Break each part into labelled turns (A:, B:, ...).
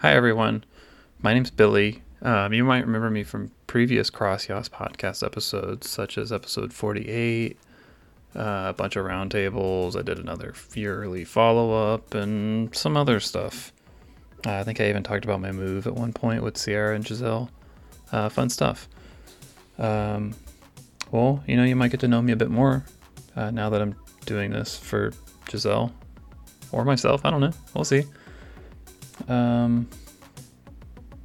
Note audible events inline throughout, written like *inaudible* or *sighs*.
A: Hi, everyone. My name's Billie. Um, you might remember me from previous CrossYAAS podcast episodes, such as episode 48, uh, a bunch of roundtables. I did another yearly follow up and some other stuff. Uh, I think I even talked about my move at one point with Sierra and Giselle. Uh, fun stuff. Um, well, you know, you might get to know me a bit more uh, now that I'm doing this for Giselle or myself. I don't know. We'll see. Um,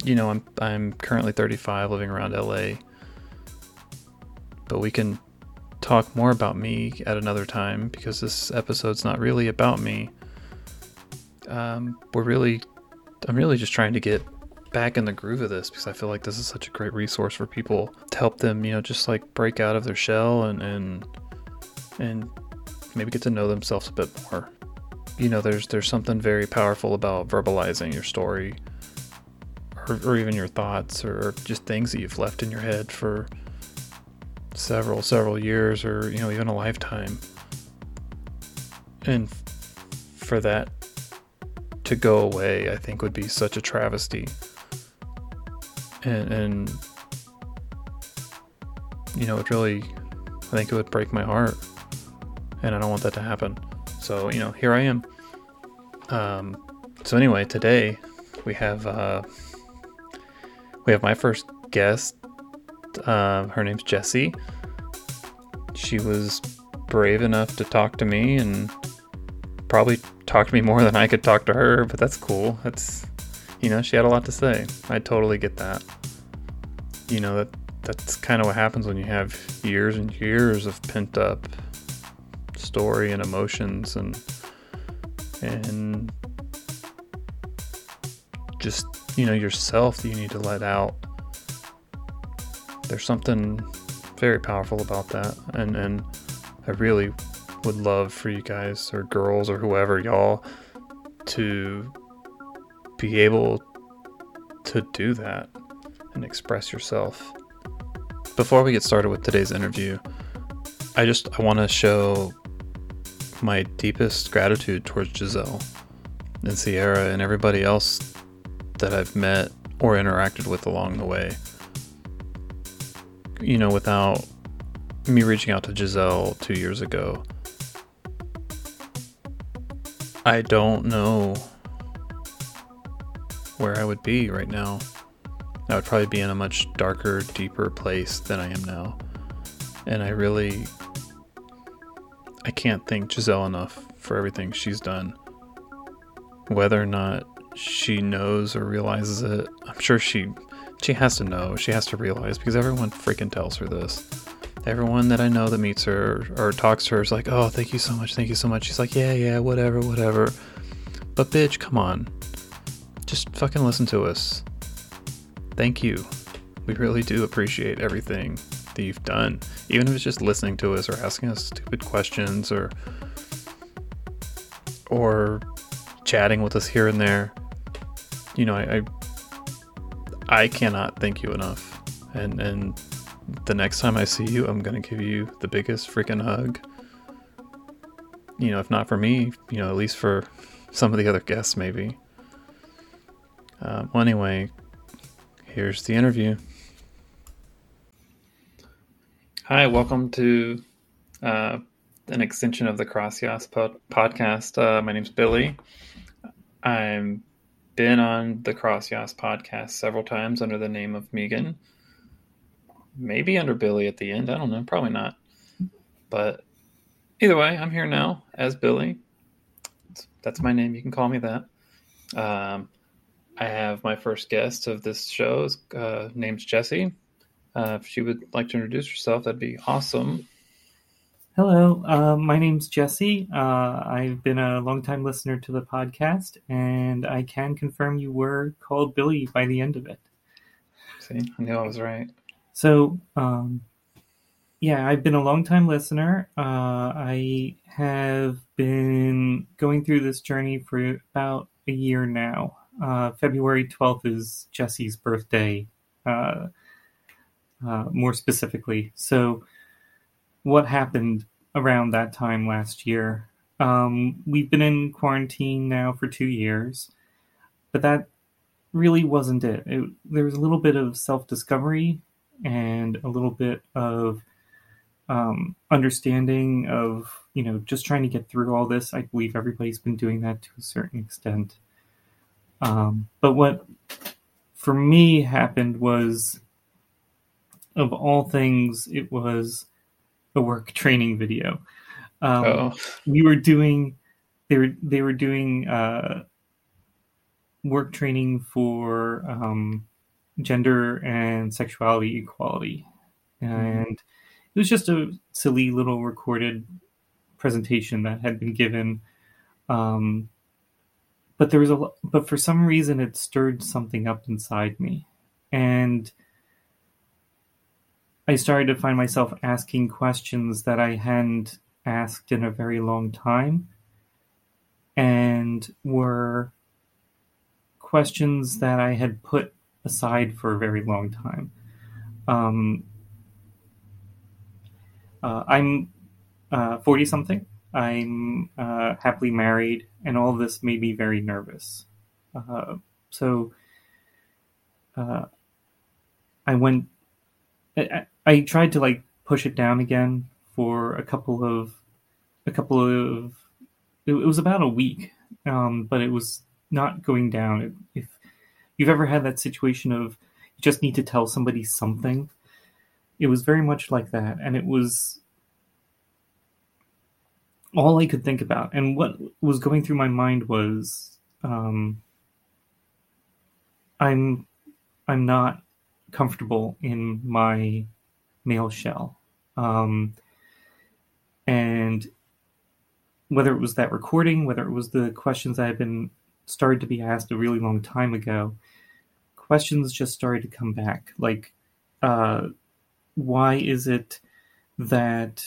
A: you know, I'm I'm currently 35, living around LA. But we can talk more about me at another time because this episode's not really about me. Um, we're really, I'm really just trying to get back in the groove of this because I feel like this is such a great resource for people to help them, you know, just like break out of their shell and and and maybe get to know themselves a bit more. You know, there's there's something very powerful about verbalizing your story or, or even your thoughts or just things that you've left in your head for several several years or you know even a lifetime. And for that to go away i think would be such a travesty. And and you know it really i think it would break my heart. And i don't want that to happen. So you know here i am um so anyway today we have uh we have my first guest uh, her name's jessie she was brave enough to talk to me and probably talked to me more than i could talk to her but that's cool that's you know, she had a lot to say. I totally get that. You know, that that's kind of what happens when you have years and years of pent up story and emotions and and just, you know, yourself that you need to let out. There's something very powerful about that and and I really would love for you guys or girls or whoever y'all to be able to do that and express yourself. Before we get started with today's interview, I just I want to show my deepest gratitude towards Giselle and Sierra and everybody else that I've met or interacted with along the way. You know, without me reaching out to Giselle two years ago, I don't know where I would be right now. I would probably be in a much darker, deeper place than I am now. And I really I can't thank Giselle enough for everything she's done. Whether or not she knows or realizes it, I'm sure she she has to know, she has to realize because everyone freaking tells her this. Everyone that I know that meets her or talks to her is like, "Oh, thank you so much, thank you so much." She's like, "Yeah, yeah, whatever, whatever." But bitch, come on just fucking listen to us. Thank you. We really do appreciate everything that you've done. Even if it's just listening to us or asking us stupid questions or or chatting with us here and there. You know, I I, I cannot thank you enough. And and the next time I see you, I'm gonna give you the biggest freaking hug. You know, if not for me, you know, at least for some of the other guests, maybe. Uh, well, anyway, here's the interview. Hi, welcome to uh, an extension of the CrossYAAS pod- podcast. Uh, my name's Billie. I've been on the CrossYAAS podcast several times under the name of Megan. Maybe under Billie at the end. I don't know. Probably not. But either way, I'm here now as Billie. That's my name. You can call me that. Um, I have my first guest of this show. Uh, name's Jessie. Uh, if she would like to introduce herself, that'd be awesome.
B: Hello, uh, my name's Jessie. Uh, I've been a longtime listener to the podcast, and I can confirm you were called Billie by the end of it.
A: See, I knew I was right.
B: So, um, yeah, I've been a longtime listener. Uh, I have been going through this journey for about a year now. Uh, February 12th is Jessie's birthday, uh, more specifically. So, what happened around that time last year? Um, we've been in quarantine now for two years, but that really wasn't it. it there was a little bit of self discovery and a little bit of um, understanding of you know just trying to get through all this. I believe everybody's been doing that to a certain extent. Um, but what for me happened was, of all things, it was a work training video. Um, oh. We were doing they were they were doing uh, work training for um, gender and sexuality equality, mm-hmm. and mm-hmm. it was just a silly little recorded presentation that had been given. Um, but there was a but for some reason it stirred something up inside me, and I started to find myself asking questions that I hadn't asked in a very long time, and were questions that I had put aside for a very long time. Um, uh, I'm forty uh, something. I'm uh, happily married, and all this made me very nervous. Uh, so uh, I went. I, I tried to like push it down again for a couple of a couple of. It, it was about a week, um, but it was not going down. If you've ever had that situation of you just need to tell somebody something, it was very much like that, and it was all I could think about. And what was going through my mind was, um, I'm, I'm not comfortable in my male shell, um, and whether it was that recording, whether it was the questions I had been started to be asked a really long time ago, questions just started to come back. Like, uh, why is it that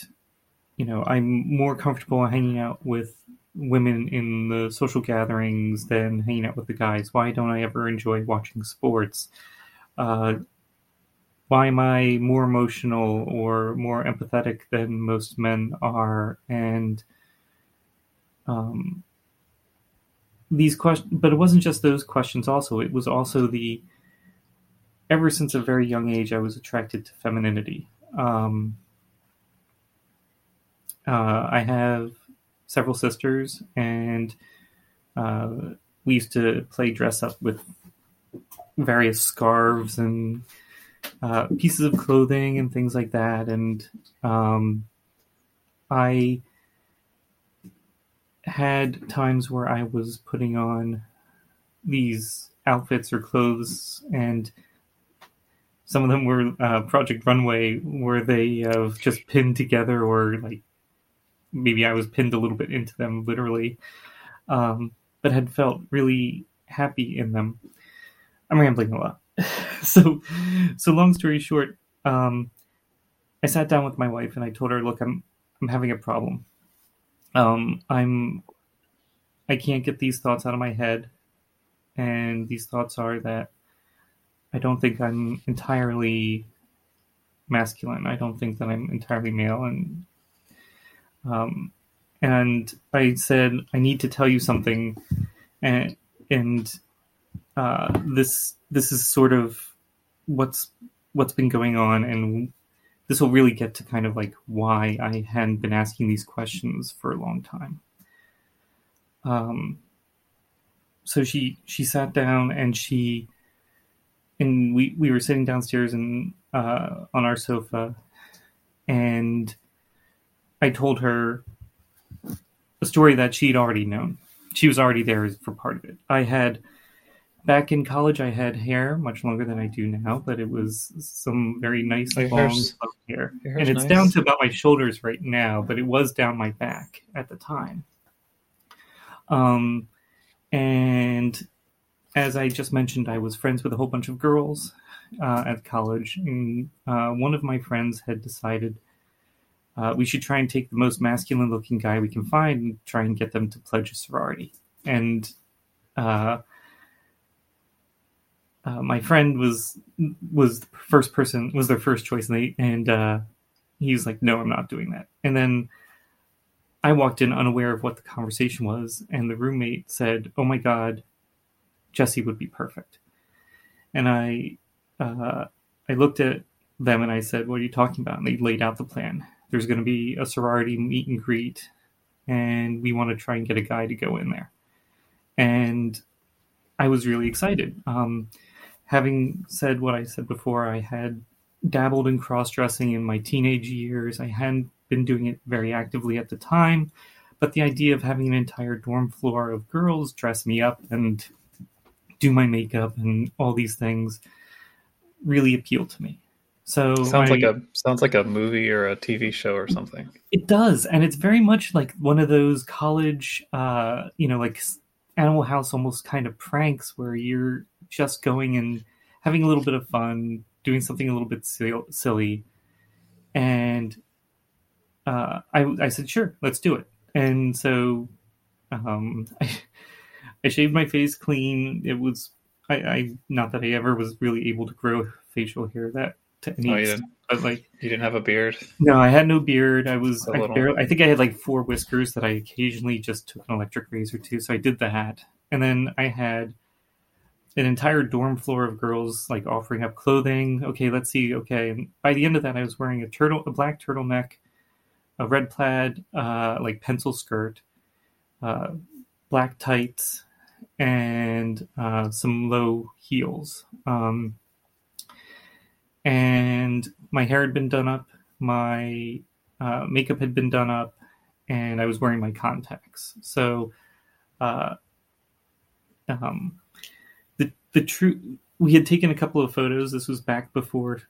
B: you know I'm more comfortable hanging out with women in the social gatherings than hanging out with the guys? Why don't I ever enjoy watching sports? Uh, why am I more emotional or more empathetic than most men are? And um, these questions, but it wasn't just those questions. Also, it was also the ever since a very young age, I was attracted to femininity. Um, uh, I have several sisters, and uh, we used to play dress up with various scarves and uh, pieces of clothing and things like that. And um, I had times where I was putting on these outfits or clothes, and some of them were uh, Project Runway, where they have just pinned together, or like maybe I was pinned a little bit into them, literally, um, but had felt really happy in them. I'm rambling a lot. *laughs* so, so long story short, um, I sat down with my wife and I told her, "Look, I'm I'm having a problem. Um, I'm I can't get these thoughts out of my head, and these thoughts are that I don't think I'm entirely masculine. I don't think that I'm entirely male, and um, and I said I need to tell you something, and and uh, this this is sort of what's what's been going on, and this will really get to kind of like why I hadn't been asking these questions for a long time. Um, so she she sat down and she and we we were sitting downstairs and uh, on our sofa, and I told her a story that she'd already known. She was already there for part of it. I had back in college I had hair much longer than I do now, but it was some very nice long hair's, hair. And it's nice. down to about my shoulders right now, but it was down my back at the time. Um and as I just mentioned, I was friends with a whole bunch of girls uh, at college, and uh, one of my friends had decided uh, we should try and take the most masculine looking guy we can find and try and get them to pledge a sorority. And uh, my friend was was the first person was their first choice, and they and uh, he was like, "No, I'm not doing that." And then I walked in unaware of what the conversation was, and the roommate said, "Oh my God, Jessie would be perfect." and I uh, I looked at them and I said, "What are you talking about?" And they laid out the plan. There's going to be a sorority meet and greet, and we want to try and get a guy to go in there. And I was really excited. Um, having said what I said before, I had dabbled in cross dressing in my teenage years. I hadn't been doing it very actively at the time, but the idea of having an entire dorm floor of girls dress me up and do my makeup and all these things really appealed to me. So
A: sounds
B: I,
A: like a sounds like a movie or a TV show or something.
B: It does, and it's very much like one of those college, uh, you know, like Animal House almost kind of pranks where you're just going and having a little bit of fun, doing something a little bit silly, and uh, I, I said, sure, let's do it. And so um, *laughs* I, I shaved my face clean. It was I, I not that I ever was really able to grow facial hair that to any
A: Oh,
B: extent. But like
A: You didn't have a beard.
B: no, I had no beard. I was I, barely, I think I had like four whiskers that I occasionally just took an electric razor to. So I did that, and then I had an entire dorm floor of girls like offering up clothing. Okay, let's see. Okay, and by the end of that, I was wearing a turtle, a black turtleneck, a red plaid, uh, like pencil skirt, uh, black tights, and uh, some low heels. Um, and my hair had been done up, my uh, makeup had been done up, and I was wearing my contacts. So, uh, um, the the true we had taken a couple of photos. This was back before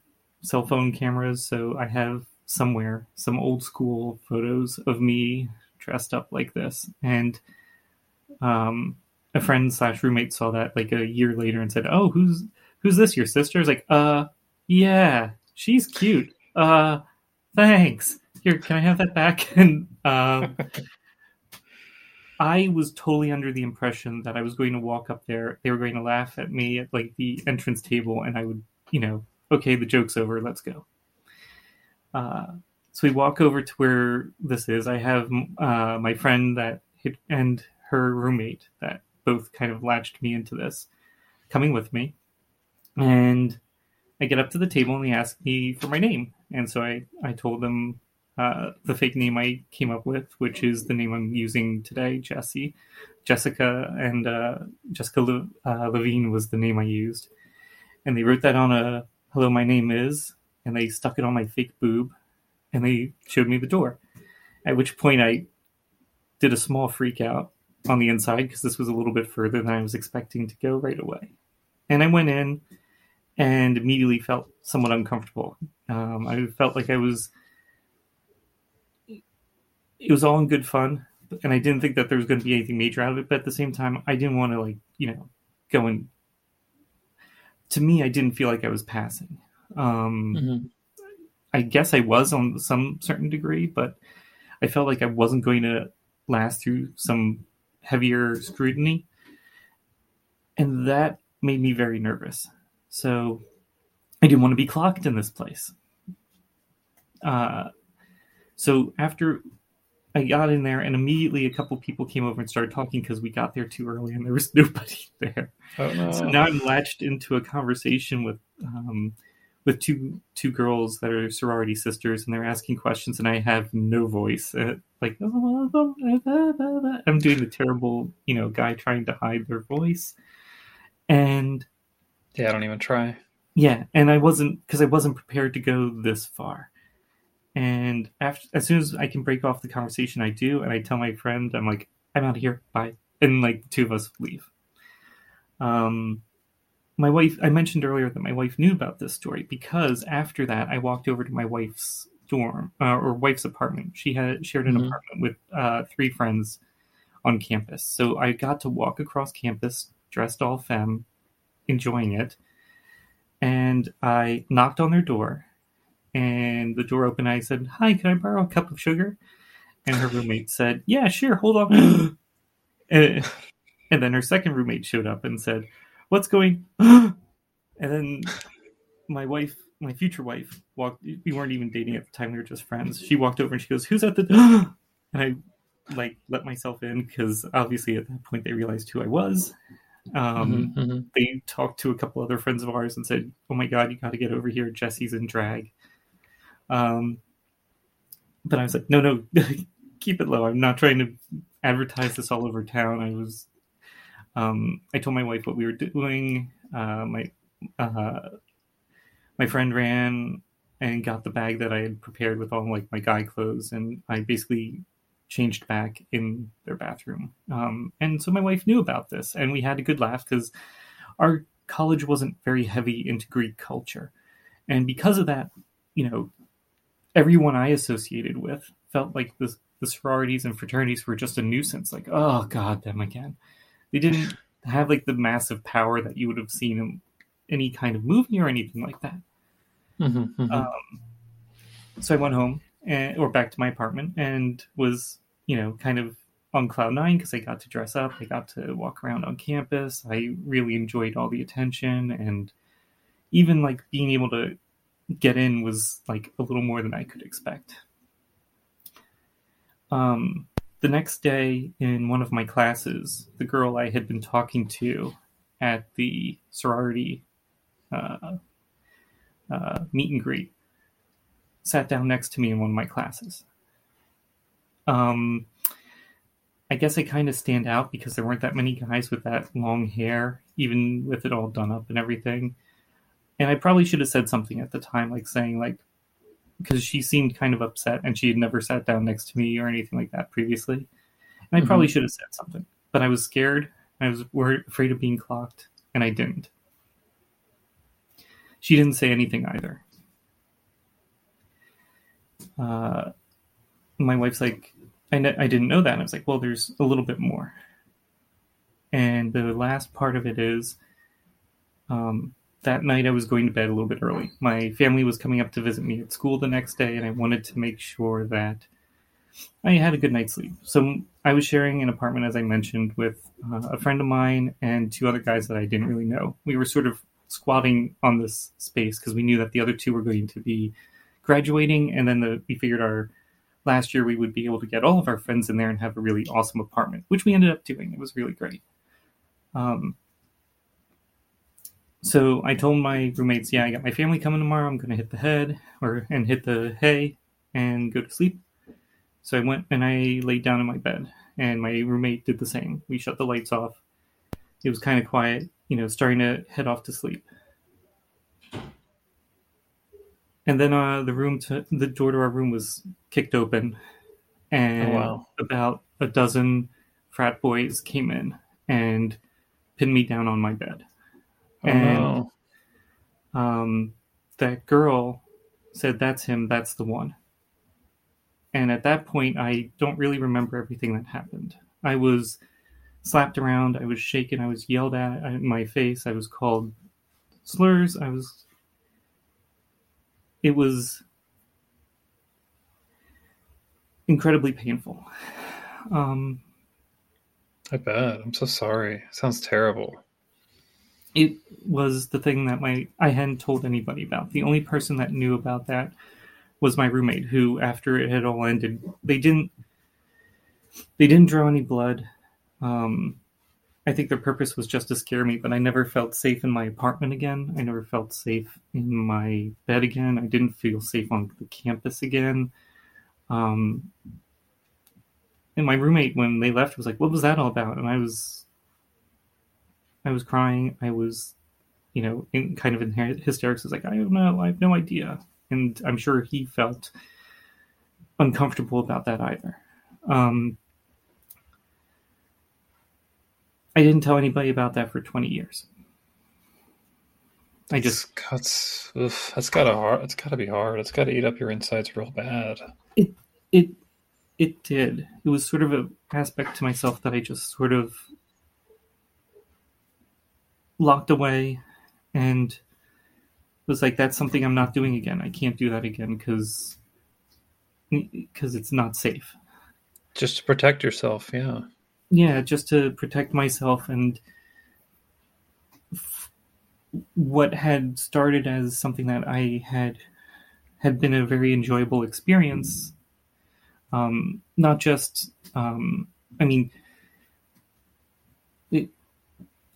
B: cell phone cameras, so I have somewhere some old school photos of me dressed up like this, and um, a friend slash roommate saw that like a year later and said, "Oh, who's who's this? Your sister?" I was like, "Uh, yeah, she's cute. Uh, thanks. Here, can I have that back?" *laughs* And um, I was totally under the impression that I was going to walk up there. They were going to laugh at me at like the entrance table, and I would, you know, okay, the joke's over. Let's go. Uh, so we walk over to where this is. I have uh, my friend that hit, and her roommate that both kind of latched me into this, coming with me, and I get up to the table and they ask me for my name, and so I I told them uh, the fake name I came up with, which is the name I'm using today, Jessie. Jessica and uh, Jessica Le- uh, Levine was the name I used, and they wrote that on a "Hello, my name is," and they stuck it on my fake boob, and they showed me the door. At which point I did a small freak out on the inside because this was a little bit further than I was expecting to go right away. And I went in and immediately felt somewhat uncomfortable. Um, I felt like I was. It was all in good fun, and I didn't think that there was going to be anything major out of it. But at the same time, I didn't want to like you know go and. To me, I didn't feel like I was passing. Um,
A: Mm-hmm.
B: I guess I was on some certain degree, but I felt like I wasn't going to last through some heavier scrutiny. And that made me very nervous. So I didn't want to be clocked in this place. Uh, so after I got in there, and immediately a couple people came over and started talking because we got there too early and there was *laughs* nobody there.
A: Oh no.
B: So now I'm latched into a conversation with um, with two two girls that are sorority sisters, and they're asking questions, and I have no voice. Uh, like I'm doing the terrible, you know, guy trying to hide their voice, and
A: yeah, I don't even try.
B: yeah, and I wasn't because I wasn't prepared to go this far. And after, as soon as I can break off the conversation, I do, and I tell my friend, I'm like, I'm out of here, bye, and like the two of us leave. Um, my wife, I mentioned earlier that my wife knew about this story because after that, I walked over to my wife's dorm uh, or wife's apartment. She had shared an
A: Mhm.
B: apartment with uh, three friends on campus, so I got to walk across campus dressed all femme, enjoying it. And I knocked on their door, and the door opened. I said, "Hi, can I borrow a cup of sugar?" And her roommate said, "Yeah, sure. Hold on." *gasps* and, and then her second roommate showed up and said, "What's going?" *gasps* and then my wife, my future wife, walked. We weren't even dating at the time; we were just friends. She walked over and she goes, "Who's at the?" door?" *gasps* and I like let myself in because obviously at that point they realized who I was. Um,
A: Mhm, mhm.
B: They talked to a couple other friends of ours and said, "Oh my god, you got to get over here. Jessie's in drag." Um, but I was like, "No, no, *laughs* keep it low. I'm not trying to advertise this all over town." I was, um, I told my wife what we were doing. Uh, my uh, my friend ran and got the bag that I had prepared with all like my guy clothes, and I basically changed back in their bathroom. Um, and so my wife knew about this, and we had a good laugh because our college wasn't very heavy into Greek culture, and because of that, you know, everyone I associated with felt like the the sororities and fraternities were just a nuisance. Like, oh god, them again. They didn't *laughs* have like the massive power that you would have seen in any kind of movie or anything like that.
A: Mhm, mhm.
B: Um, so I went home and, or back to my apartment and was, you know, kind of on cloud nine because I got to dress up. I got to walk around on campus. I really enjoyed all the attention and even like being able to get in was like a little more than I could expect. Um, the next day in one of my classes, the girl I had been talking to at the sorority uh, uh, meet and greet sat down next to me in one of my classes. Um, I guess I kind of stand out because there weren't that many guys with that long hair, even with it all done up and everything. And I probably should have said something at the time, like saying like, because she seemed kind of upset and she had never sat down next to me or anything like that previously. And I probably should have said something, but I was scared. I was worried, afraid of being clocked, and I didn't. She didn't say anything either. Uh, my wife's like, I, kn- I didn't know that. And I was like, well, there's a little bit more. And the last part of it is um, that night I was going to bed a little bit early. My family was coming up to visit me at school the next day, and I wanted to make sure that I had a good night's sleep. So I was sharing an apartment, as I mentioned, with uh, a friend of mine and two other guys that I didn't really know. We were sort of squatting on this space because we knew that the other two were going to be graduating, and then the, we figured our last year we would be able to get all of our friends in there and have a really awesome apartment, which we ended up doing. It was really great. Um, so I told my roommates, "Yeah, I got my family coming tomorrow. I'm going to hit the head or and hit the hay and go to sleep." So I went and I laid down in my bed, and my roommate did the same. We shut the lights off. It was kind of quiet, you know, starting to head off to sleep. And then uh, the room to the door to our room was kicked open, and
A: Oh, wow.
B: about a dozen frat boys came in and pinned me down on my bed.
A: Oh,
B: and-
A: no.
B: um, that girl said, That's him, that's the one. And at that point, I don't really remember everything that happened. I was slapped around, I was shaken, I was yelled at in my face, I was called slurs, I was. It was incredibly painful. Um,
A: I bet. I'm so sorry. Sounds terrible.
B: it was the thing that my I hadn't told anybody about. The only person that knew about that was my roommate, who after it had all ended, they didn't they didn't draw any blood. Um, I think their purpose was just to scare me, but I never felt safe in my apartment again. I never felt safe in my bed again. I didn't feel safe on the campus again. Um, and my roommate, when they left, was like, "What was that all about?" And I was I was crying. I was, you know, in kind of in hysterics. I was like, I don't know. I have no idea. And I'm sure he felt uncomfortable about that either. Um, I didn't tell anybody about that for 20 years. I just,
A: that's oof, that's gotta hard. It's gotta be hard. It's gotta eat up your insides real bad.
B: it, it did. It was sort of an aspect to myself that I just sort of locked away and was like, that's something I'm not doing again. I can't do that again because because mm, it's not safe.
A: Just to protect yourself. Yeah.
B: Yeah, just to protect myself and f- what had started as something that I had had been a very enjoyable experience. Um, not just, um, I mean, it,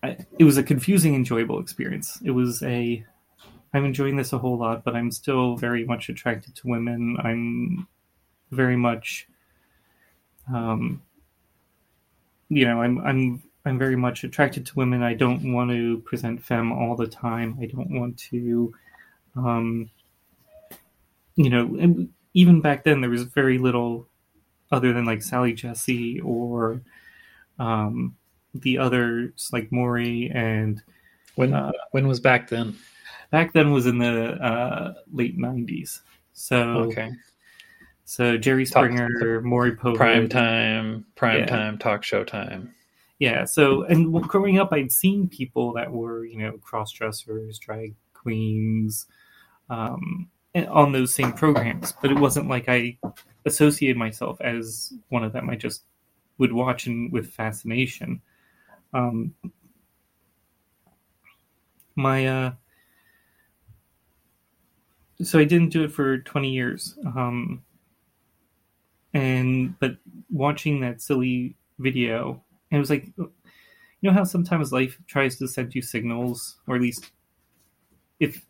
B: I, it was a confusing, enjoyable experience. It was a I'm enjoying this a whole lot, but I'm still very much attracted to women. I'm very much, um, you know, I'm I'm I'm very much attracted to women. I don't want to present femme all the time. I don't want to, um, you know, even back then there was very little other than like Sally Jessy or um, the others like Maury and
A: when uh, when was back then?
B: Back then was in the uh, late '90s. So
A: okay.
B: So Jerry Springer, Maury Povich,
A: prime time, prime yeah. time talk show time.
B: Yeah. So and growing up, I'd seen people that were you know cross dressers, drag queens, um, on those same programs, but it wasn't like I associated myself as one of them. I just would watch and with fascination. Um, my uh, so I didn't do it for twenty years, um, and but watching that silly video, it was like, you know how sometimes life tries to send you signals, or at least if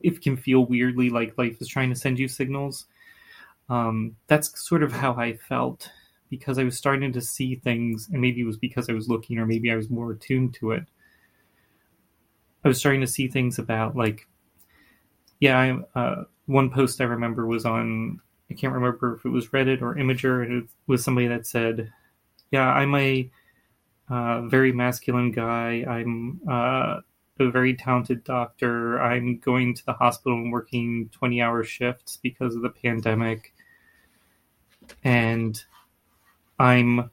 B: if can feel weirdly like life is trying to send you signals. Um, that's sort of how I felt because I was starting to see things, and maybe it was because I was looking, or maybe I was more attuned to it. I was starting to see things about like, yeah, I, uh, one post I remember was on I can't remember if it was Reddit or Imgur, and it was somebody that said, "Yeah, I'm a uh, very masculine guy. I'm uh, a very talented doctor. I'm going to the hospital and working 20 hour shifts because of the pandemic. And I'm,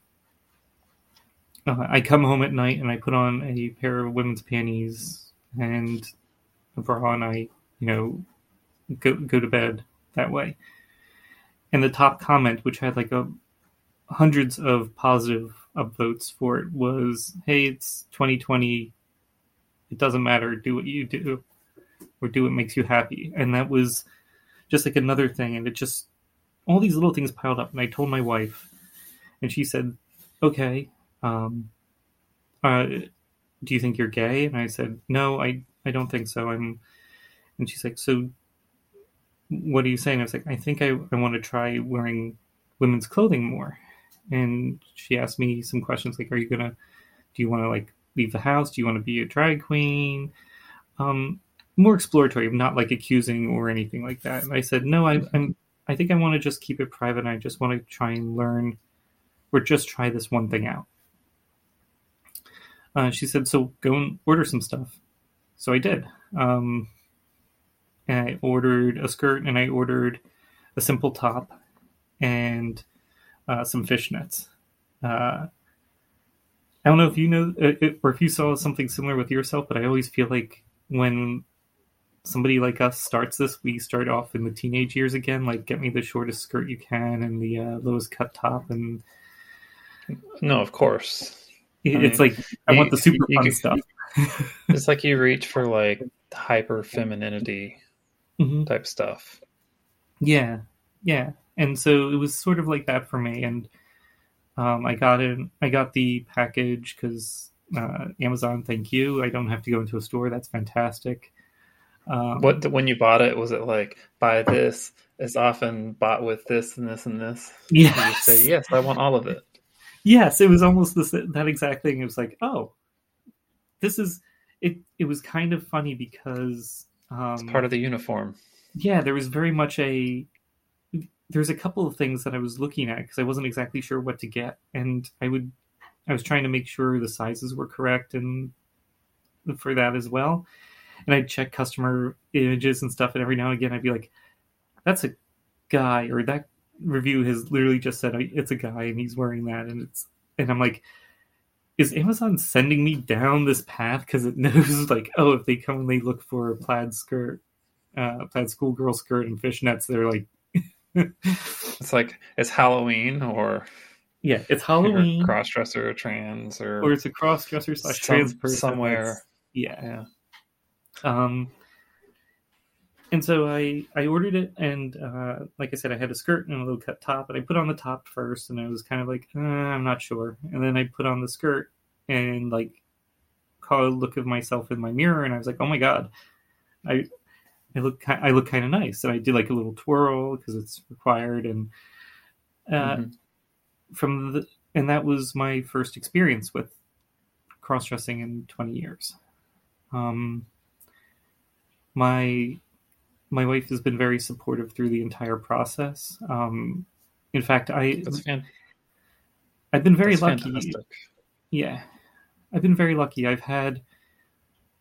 B: uh, I come home at night and I put on a pair of women's panties and a bra and I, you know, go, go to bed that way. And the top comment, which had like a hundreds of positive upvotes for it, was, "Hey, it's 2020 it doesn't matter. Do what you do, or do what makes you happy. And that was just like another thing. And it just all these little things piled up. And I told my wife, and she said, "Okay, um, uh, do you think you're gay?" And I said, "No, I I don't think so. I'm." And she's like, "So, what are you saying?" I was like, "I think I I want to try wearing women's clothing more." And she asked me some questions like, "Are you gonna? Do you want to like leave the house? Do you want to be a drag queen? Um, more exploratory, not like accusing or anything like that. And I said, no, I, I'm. I think I want to just keep it private. I just want to try and learn, or just try this one thing out. Uh, she said, so go and order some stuff. So I did. Um, and I ordered a skirt and I ordered a simple top and uh, some fishnets. Uh, I don't know if you know uh, or if you saw something similar with yourself, but I always feel like when somebody like us starts this, we start off in the teenage years again. Like, get me the shortest skirt you can and the uh, lowest cut top, and
A: no, of course,
B: it's I mean, like I you, want the super fun you, stuff. *laughs*
A: it's like you reach for like hyper femininity mm-hmm. type stuff.
B: Yeah, yeah, and so it was sort of like that for me, and um, I got it. I got the package because uh, Amazon. Thank you. I don't have to go into a store. That's fantastic.
A: Um, what when you bought it was it like buy this It's often bought with this and this and this?
B: Yes.
A: you say yes. I want all of it.
B: Yes, it was almost this, that exact thing. It was like, oh, this is it. It was kind of funny because
A: um, it's part of the uniform.
B: Yeah, there was very much a there's a couple of things that I was looking at because I wasn't exactly sure what to get, and I would I was trying to make sure the sizes were correct and for that as well. And I'd check customer images and stuff, and every now and again I'd be like, "That's a guy," or that review has literally just said it's a guy and he's wearing that, and it's and I'm like, is Amazon sending me down this path because it *laughs* knows like, oh, if they come and they look for a plaid skirt, uh, plaid schoolgirl skirt and fishnets, they're like, *laughs*
A: it's like it's Halloween or
B: yeah, it's Halloween.
A: Cross dresser, trans, or
B: or it's a cross dresser slash trans person
A: somewhere.
B: Yeah, yeah. Um, and so I I ordered it, and uh, like I said, I had a skirt and a little cut top, and I put on the top first, and I was kind of like, uh, I'm not sure, and then I put on the skirt, and like caught a look of myself in my mirror, and I was like, "Oh my god, I I look I look kind of nice." And I did like a little twirl because it's required, and uh,
A: Mhm.
B: from the and that was my first experience with cross dressing in 20 years. Um, my my wife has been very supportive through the entire process. Um, in fact, I I've been very
A: that's
B: lucky.
A: fantastic.
B: Yeah, I've been very lucky. I've had.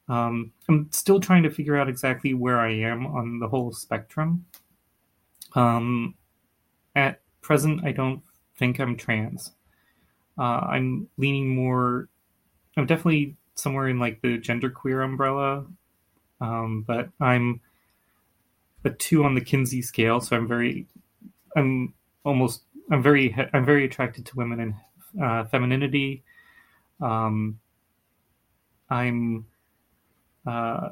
B: Um, I'm still trying to figure out exactly where I am on the whole spectrum. Um, at present, I don't think I'm trans. Uh, I'm leaning more. I'm definitely somewhere in like the genderqueer umbrella, um, but I'm a two on the Kinsey scale, so I'm very, I'm almost, I'm very, I'm very attracted to women and uh, femininity. Um, I'm, uh,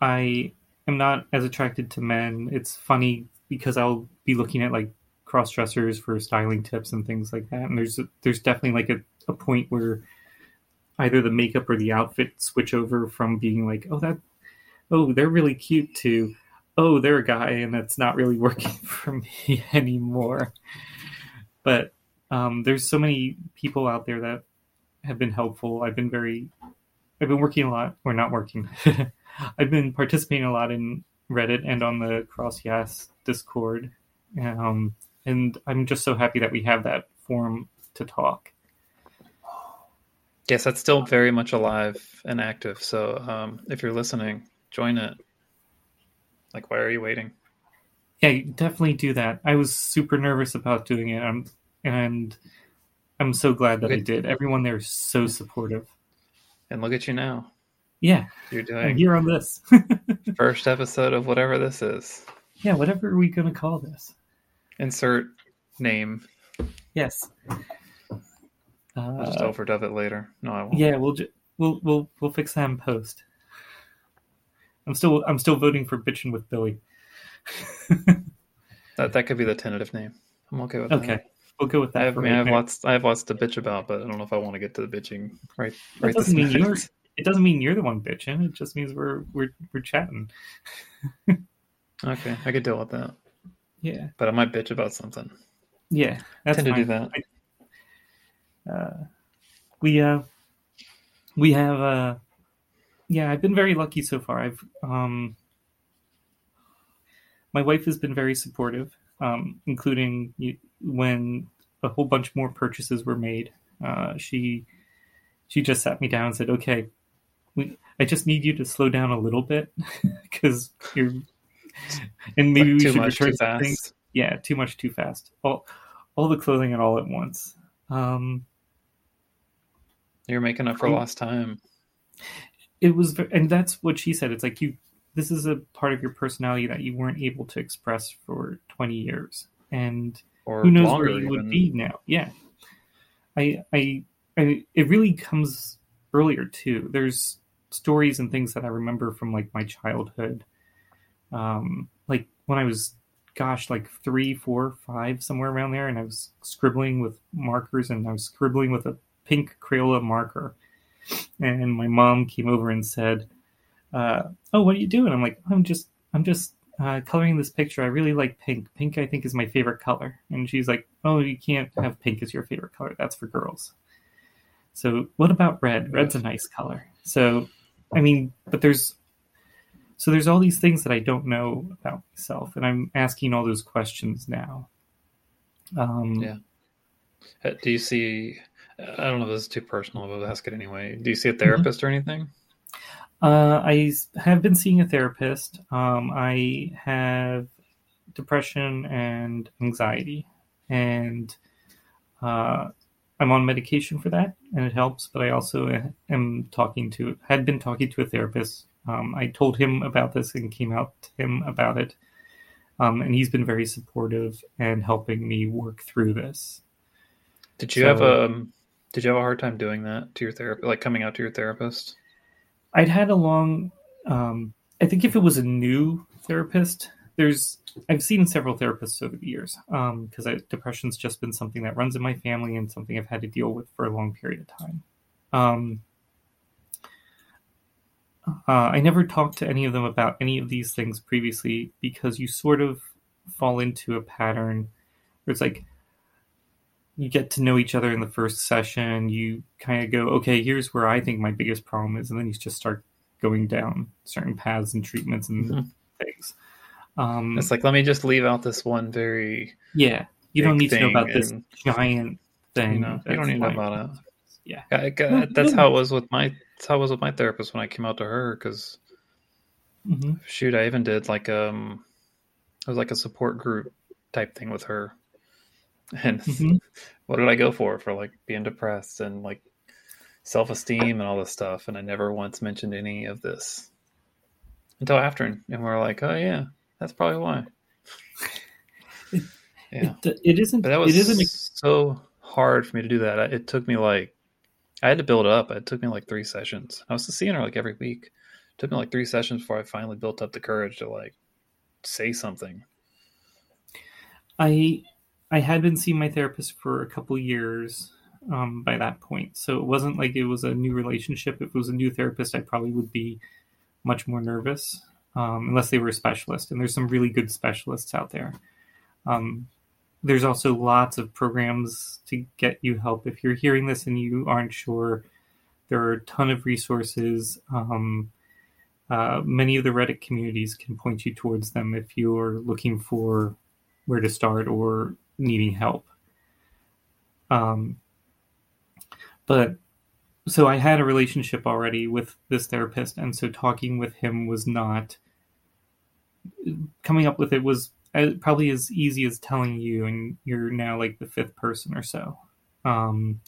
B: I am not as attracted to men. It's funny because I'll be looking at like cross dressers for styling tips and things like that, and there's there's definitely like a, a point where either the makeup or the outfit switch over from being like, oh that, oh they're really cute to, oh they're a guy, and it's not really *laughs* working for me anymore. But um, there's so many people out there that have been helpful. I've been very, I've been working a lot, or not working. *laughs* I've been participating a lot in Reddit and on the CrossYAAS Discord, um, and I'm just so happy that we have that forum to talk.
A: Yes, that's still very much alive and active. So um, if you're listening, join it. Like, why are you waiting?
B: Yeah, you definitely do that. I was super nervous about doing it, um, and I'm so glad that I did. Everyone there is so supportive.
A: And look at you now.
B: Yeah,
A: You're
B: I'm
A: doing
B: here on this. *laughs*
A: first episode of whatever this is.
B: yeah, whatever are we gonna call this?
A: Insert name.
B: Yes.
A: I'll just
B: Uh,
A: overdub it later. No, I won't.
B: yeah, we'll ju- we'll we'll we'll fix that in post. I'm still I'm still voting for bitching with Billie. *laughs*
A: That that could be the tentative name. I'm okay with
B: Okay,
A: that.
B: we'll go with that.
A: I have, I, mean, I have lots. I have lots to bitch about, but I don't know if I want to get to the bitching right.
B: That
A: Right. This
B: doesn't mean
A: minute.
B: you're. It doesn't mean you're the one bitching. It just means we're we're we're chatting. *laughs*
A: Okay, I could deal with that,
B: Yeah,
A: but I might bitch about something.
B: yeah. That's
A: Tend to do
B: fine.
A: that.
B: uh, we uh we have uh yeah i've been very lucky so far i've um my wife has been very supportive um including when a whole bunch more purchases were made uh she she just sat me down and said okay we, i just need you to slow down a little bit *laughs* because you're and maybe
A: Like,
B: we
A: too
B: should
A: much,
B: return
A: too
B: some
A: fast.
B: things yeah too much too fast all all the clothing and all at once um
A: You're making up for lost time.
B: It was and that's what she said. It's like you this is a part of your personality that you weren't able to express for 20 years. And
A: Or
B: who knows where you would be now. Yeah. I, I i it really comes earlier too. There's stories and things that i remember from like my childhood. Um like when i was gosh like three four five somewhere around there and i was scribbling with markers and i was scribbling with a pink crayola marker and my mom came over and said uh, oh what are you doing? I'm like i'm just i'm just uh, coloring this picture. I really like pink. Pink i think is my favorite color. And she's like oh you can't have pink as your favorite color. That's for girls. So what about red? Red's a nice color. So i mean but there's so there's all these things that i don't know about myself and i'm asking all those questions now. Um,
A: Yeah. Uh, Do you see? I don't know if this is too personal, but I'll ask it anyway. Do you see a therapist or anything?
B: Uh, I have been seeing a therapist. Um, I have depression and anxiety, and uh, I'm on medication for that, and it helps. But I also am talking to had been talking to a therapist. Um, I told him about this and came out to him about it, um, and he's been very supportive and helping me work through this.
A: Did you
B: So-
A: have a um, Did you have a hard time doing that to your therapist? Like coming out to your therapist?
B: I'd had a long. Um, I think if it was a new therapist, there's. I've seen several therapists over the years because I depression's just been something that runs in my family and something I've had to deal with for a long period of time. Um, uh, I never talked to any of them about any of these things previously because you sort of fall into a pattern where it's like you get to know each other in the first session. You kind of go, okay, here's where I think my biggest problem is, and then you just start going down certain paths and treatments and mm-hmm. things.
A: Um, it's like let me just leave out this one very
B: yeah. You don't need to know about this giant thing.
A: You, know, you don't need to know about it. Yeah, I, I, that's how it was with my. That's how it was with my therapist when I came out to her because mm-hmm. shoot, I even did like um, it was like a support group type thing with her and *laughs* mm-hmm. what did I go for? For like being depressed and like self esteem and all this stuff. And I never once mentioned any of this until after. And we're like, oh, yeah, that's probably why. *laughs*
B: yeah. It, it isn't,
A: but that was
B: it isn't
A: so hard for me to do that. It took me like, I had to build up. It took me like three sessions. I was seeing her like every week. It took me like three sessions before I finally built up the courage to like say something.
B: I I had been seeing my therapist for a couple years um, by that point, so it wasn't like it was a new relationship. If it was a new therapist, I probably would be much more nervous, um, unless they were a specialist. And there's some really good specialists out there. Um, there's also lots of programs to get you help. If you're hearing this and you aren't sure, there are a ton of resources. Um, uh, many of the Reddit communities can point you towards them if you're looking for where to start or needing help. Um, but so I had a relationship already with this therapist, and so talking with him was not coming up with it was uh, probably as easy as telling you, and you're now like the fifth person or so. Um.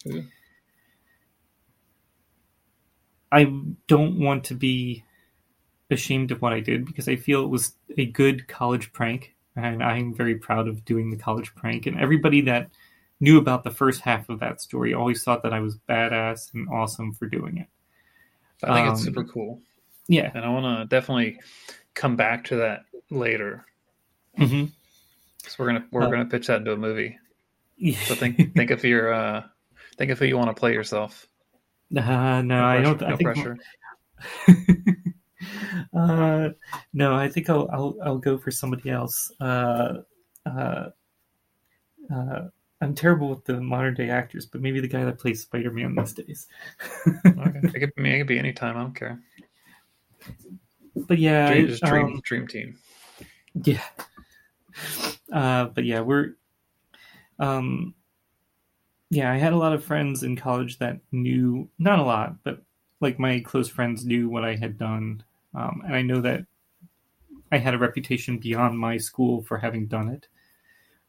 B: I don't want to be ashamed of what I did because I feel it was a good college prank and I'm very proud of doing the college prank. And everybody that knew about the first half of that story always thought that I was badass and awesome for doing it.
A: I think um, it's super cool.
B: Yeah,
A: and I want to definitely come back to that later.
B: Mm-hmm.
A: So we're gonna we're uh, gonna pitch that into a movie. Yeah. So think think if you're uh, think if you want to play yourself. *laughs*
B: Uh, no, no I don't. No I think pressure. *laughs* Uh, no, I think I'll, I'll I'll go for somebody else. Uh, uh, uh, I'm terrible with the modern day actors, but maybe the guy that plays Spider Man these days.
A: okay, it could, it could be any time. I don't care. *laughs*
B: But yeah,
A: dream, just dream, um, dream team.
B: Yeah. Uh, but yeah, we're. Um, yeah, I had a lot of friends in college that knew not a lot, but like my close friends knew what I had done, um, and I know that I had a reputation beyond my school for having done it,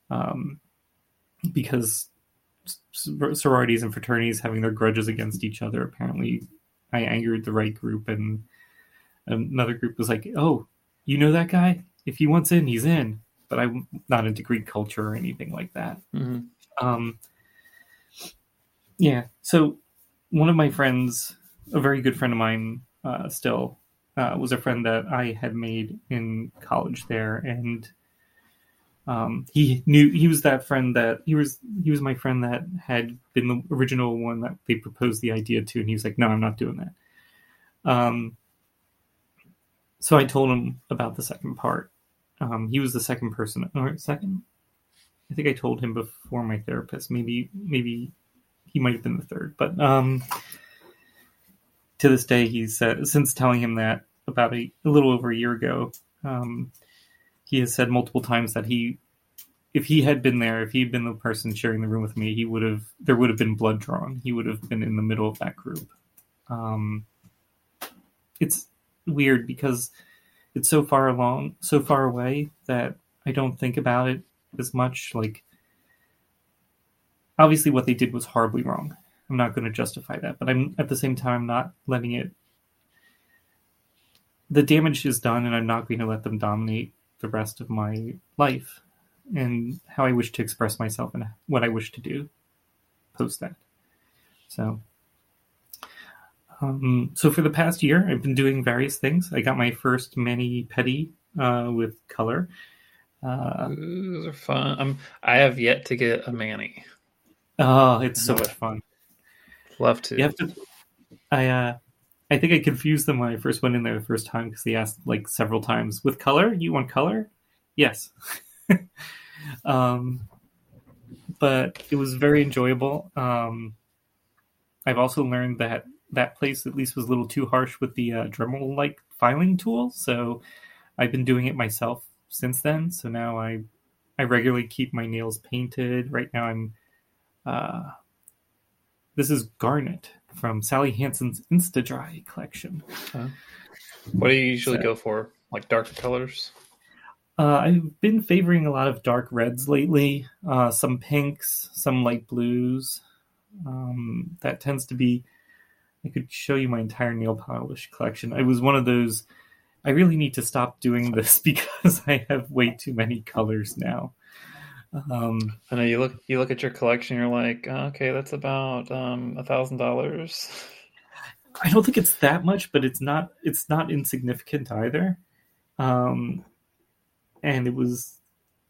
B: um, because sororities and fraternities having their grudges against each other. Apparently, I angered the right group, and another group was like, "Oh, you know that guy? If he wants in, he's in." But I'm not into Greek culture or anything like that.
A: Mm-hmm.
B: Um, yeah. So one of my friends a very good friend of mine uh, still uh, was a friend that I had made in college there, and um, he knew he was that friend that he was he was my friend that had been the original one that they proposed the idea to, and he was like, "No, I'm not doing that." Um, so I told him about the second part. Um, he was the second person, or second. I think I told him before my therapist. Maybe maybe he might have been the third, but um, to this day, he's said since telling him that about a, a little over a year ago, um, he has said multiple times that he, if he had been there, if he'd been the person sharing the room with me, he would have there would have been blood drawn. He would have been in the middle of that group. Um, it's weird because it's so far along, so far away that I don't think about it as much. Like, obviously, what they did was horribly wrong I'm not going to justify that, but I'm at the same time not letting it. The damage is done, and I'm not going to let them dominate the rest of my life and how I wish to express myself and what I wish to do post that. So, um, so for the past year, I've been doing various things. I got my first mani pedi uh, with color.
A: Uh, Those are fun. I'm, I have yet to get a mani.
B: Oh, it's so much fun.
A: Love to.
B: You have to. I uh, I think I confused them when I first went in there the first time because they asked like several times with color. You want color? Yes. *laughs* um, but it was very enjoyable. Um, I've also learned that that place at least was a little too harsh with the uh, Dremel like filing tool, so I've been doing it myself since then. So now I I regularly keep my nails painted. Right now I'm uh, this is Garnet from Sally Hansen's Insta Dry collection.
A: Huh. What do you usually so, go for? Like darker colors?
B: Uh, I've been favoring a lot of dark reds lately, uh, some pinks, some light blues. Um, that tends to be. I could show you my entire nail polish collection. I was one of those. I really need to stop doing this *laughs* because I have way too many colors now.
A: Um, I know you look you look at your collection. You're like, oh, okay, that's about um, a thousand dollars. *laughs*
B: I don't think it's that much, but it's not it's not insignificant either. Um, and it was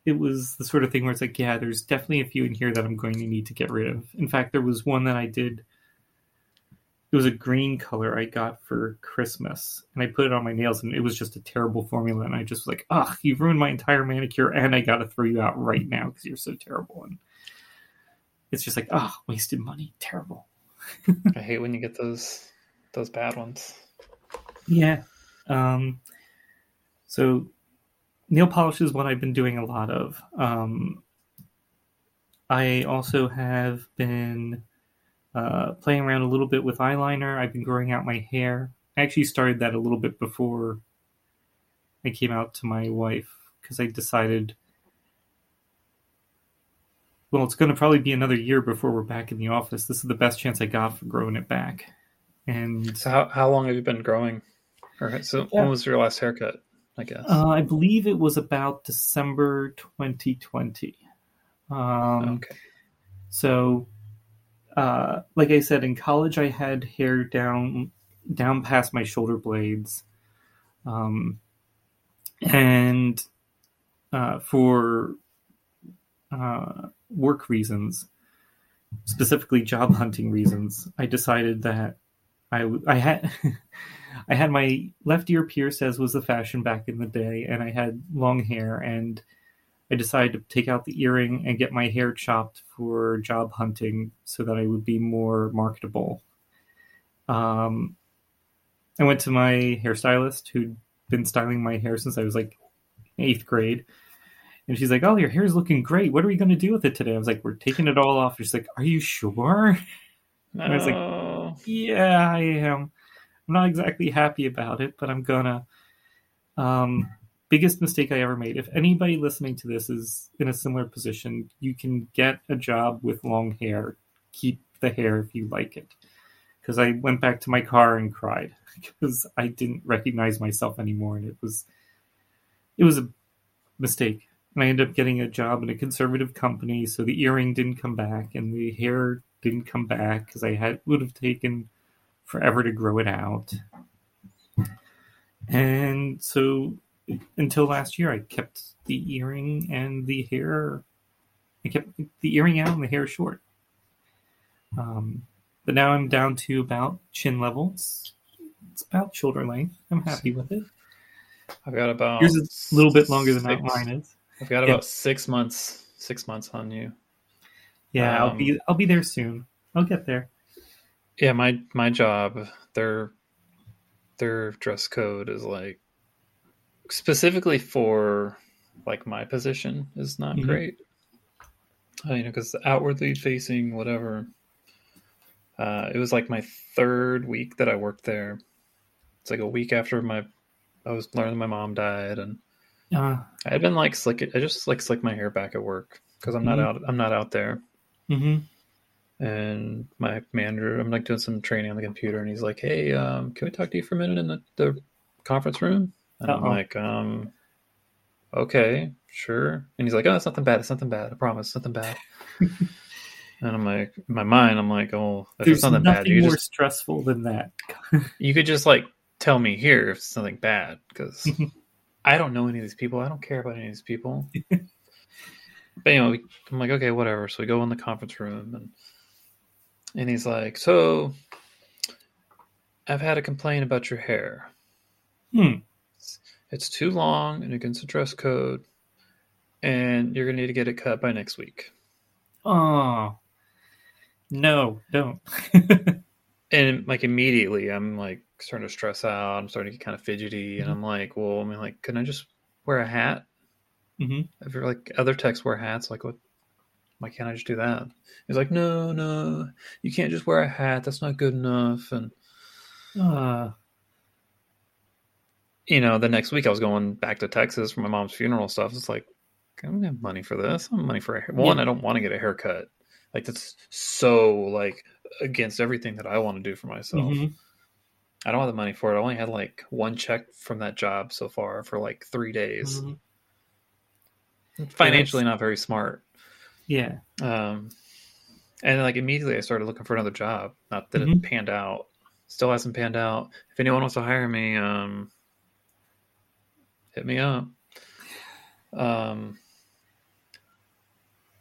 B: it was the sort of thing where it's like, yeah, there's definitely a few in here that I'm going to need to get rid of. In fact, there was one that I did. It was a green color I got for Christmas, and I put it on my nails, and it was just a terrible formula. And I just was like, "Ugh, you've ruined my entire manicure, and I got to throw you out right now because you're so terrible." And it's just like, "Oh, wasted money, terrible." *laughs*
A: I hate when you get those those bad ones.
B: Yeah. Um, so nail polish is what I've been doing a lot of. Um, I also have been uh, playing around a little bit with eyeliner. I've been growing out my hair. I actually started that a little bit before I came out to my wife because I decided, well, it's going to probably be another year before we're back in the office. This is the best chance I got for growing it back. And
A: so, how, how long have you been growing? Or so, yeah. when was your last haircut? I guess.
B: Uh, I believe it was about December 2020. Um, okay. So, uh, like I said, in college, I had hair down down past my shoulder blades, um, and uh, for uh, work reasons, specifically job hunting reasons, I decided that I I had *laughs* I had my left ear pierced as was the fashion back in the day, and I had long hair, and I decided to take out the earring and get my hair chopped for job hunting so that I would be more marketable. Um, I went to my hairstylist who'd been styling my hair since I was like eighth grade. And she's like, Oh, your hair's looking great. What are we going to do with it today? I was like, We're taking it all off. She's like, Are you sure? No. And I was like, Yeah, I am. I'm not exactly happy about it, but I'm gonna. Um, biggest mistake I ever made. If anybody listening to this is in a similar position, you can get a job with long hair. Keep the hair if you like it. Because I went back to my car and cried *laughs* because I didn't recognize myself anymore, and it was it was a mistake. And I ended up getting a job in a conservative company, so the earring didn't come back and the hair didn't come back because I had would have taken forever to grow it out. And so until last year, I kept the earring and the hair. I kept the earring out and the hair short. Um, but now I'm down to about chin level. It's, it's about shoulder length. I'm happy with it.
A: I've got about
B: yours is a little bit longer than six, mine is.
A: I've got about six months. Six months on you.
B: Yeah, um, I'll be I'll be there soon. I'll get there.
A: Yeah, my my job, their their dress code is like specifically for like my position is not mm-hmm. great. Uh, you know, because outwardly facing whatever. Uh, it was like my third week that I worked there. It's like a week after my I was learning my mom died, and uh, I had been like slick. I just like slick my hair back at work because I'm not mm-hmm. out. I'm not out there. Mm-hmm and my manager i'm like doing some training on the computer and he's like hey um, can we talk to you for a minute in the, the conference room and Uh-oh. i'm like um okay sure and he's like oh it's nothing bad it's nothing bad i promise nothing bad *laughs* and i'm like in my mind i'm like oh
B: if There's it's nothing bad you more just, stressful than that *laughs*
A: you could just like tell me here if it's something bad because *laughs* i don't know any of these people i don't care about any of these people but anyway i'm like okay whatever so we go in the conference room and and he's like, "So, I've had a complaint about your hair.
B: Hmm.
A: It's too long and against the dress code, and you're gonna need to get it cut by next week.
B: Oh. No, don't. *laughs*
A: And like immediately, I'm like starting to stress out. I'm starting to get kind of fidgety, and I'm like, well, I mean, like, can I just wear a hat?
B: hmm
A: If you're like other techs wear hats, like what? Why can't I just do that? He's like, no, no, you can't just wear a hat. That's not good enough. And
B: Uh,
A: you know, the next week I was going back to Texas for my mom's funeral stuff. It's like, I don't have money for this. I don't have money for a hair. One,
B: Yeah.
A: I don't want to get a haircut. Like that's so like against everything that I want to do for myself.
B: mhm.
A: I don't have the money for it. I only had like one check from that job so far for like three days.
B: Mhm.
A: Financially, not very smart.
B: Yeah.
A: Um, and like immediately, I started looking for another job. Not that it
B: Mhm.
A: panned out. Still hasn't panned out. If anyone wants to hire me, um, hit me up. Um,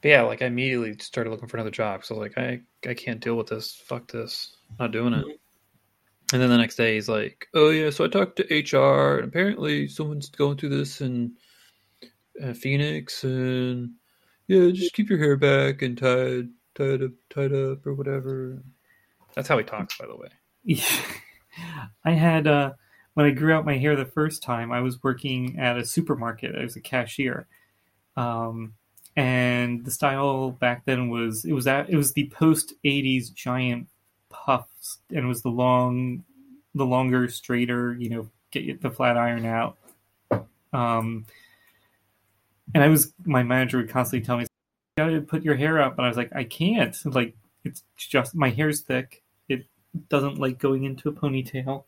A: but yeah, like I immediately started looking for another job. So I was like I I can't deal with this. Fuck this. Not doing it.
B: Mhm.
A: And then the next day he's like, "Oh yeah, so I talked to HR, and apparently someone's going through this in uh, Phoenix, and yeah, just keep your hair back and tied, tied up, tied up, or whatever." That's how he talks, by the way.
B: Yeah. *laughs* I had uh when I grew out my hair the first time, I was working at a supermarket. I was a cashier. Um and the style back then was it was at, it was the post 80s giant puffs and it was the long the longer straighter, you know, get the flat iron out. Um and I was my manager would constantly tell me you got to put your hair up and I was like I can't. Like it's just my hair's thick. It doesn't like going into a ponytail.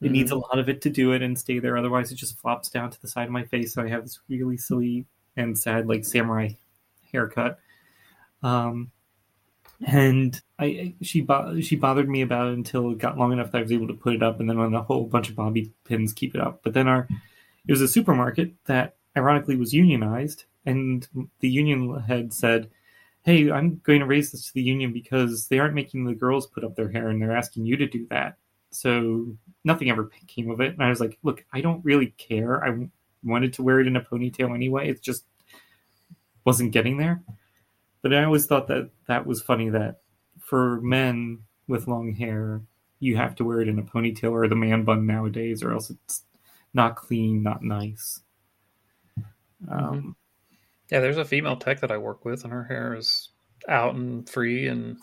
B: It needs a lot of it to do it and stay there. Otherwise, it just flops down to the side of my face. So I have this really silly and sad, like samurai haircut. Um, and I she bo- she bothered me about it until it got long enough that I was able to put it up, and then on a whole bunch of bobby pins keep it up. But then our it was a supermarket that ironically was unionized, and the union head said, "Hey, I'm going to raise this to the union because they aren't making the girls put up their hair, and they're asking you to do that." So nothing ever came of it. And I was like, "Look, I don't really care. I wanted to wear it in a ponytail anyway. It just wasn't getting there." But I always thought that that was funny that for men with long hair, you have to wear it in a ponytail or the man bun nowadays, or else it's not clean, not nice. Um,
A: Yeah, there's a female tech that I work with, and her hair is out and free, and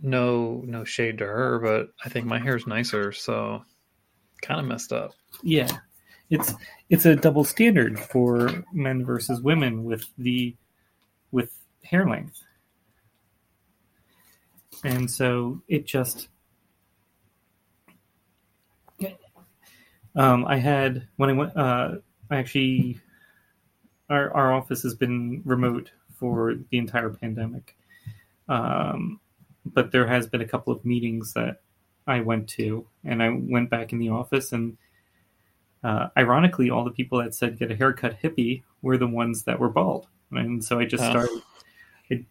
A: no no shade to her, but I think my hair's nicer, so kind of messed up.
B: yeah, it's it's a double standard for men versus women with the with hair length, and so it just. Um, I had when I went. Uh, I actually, our our office has been remote for the entire pandemic, um, but there has been a couple of meetings that I went to, and I went back in the office, and uh, ironically, all the people that said get a haircut, hippie, were the ones that were bald, and so I just
A: Oh.
B: started. I,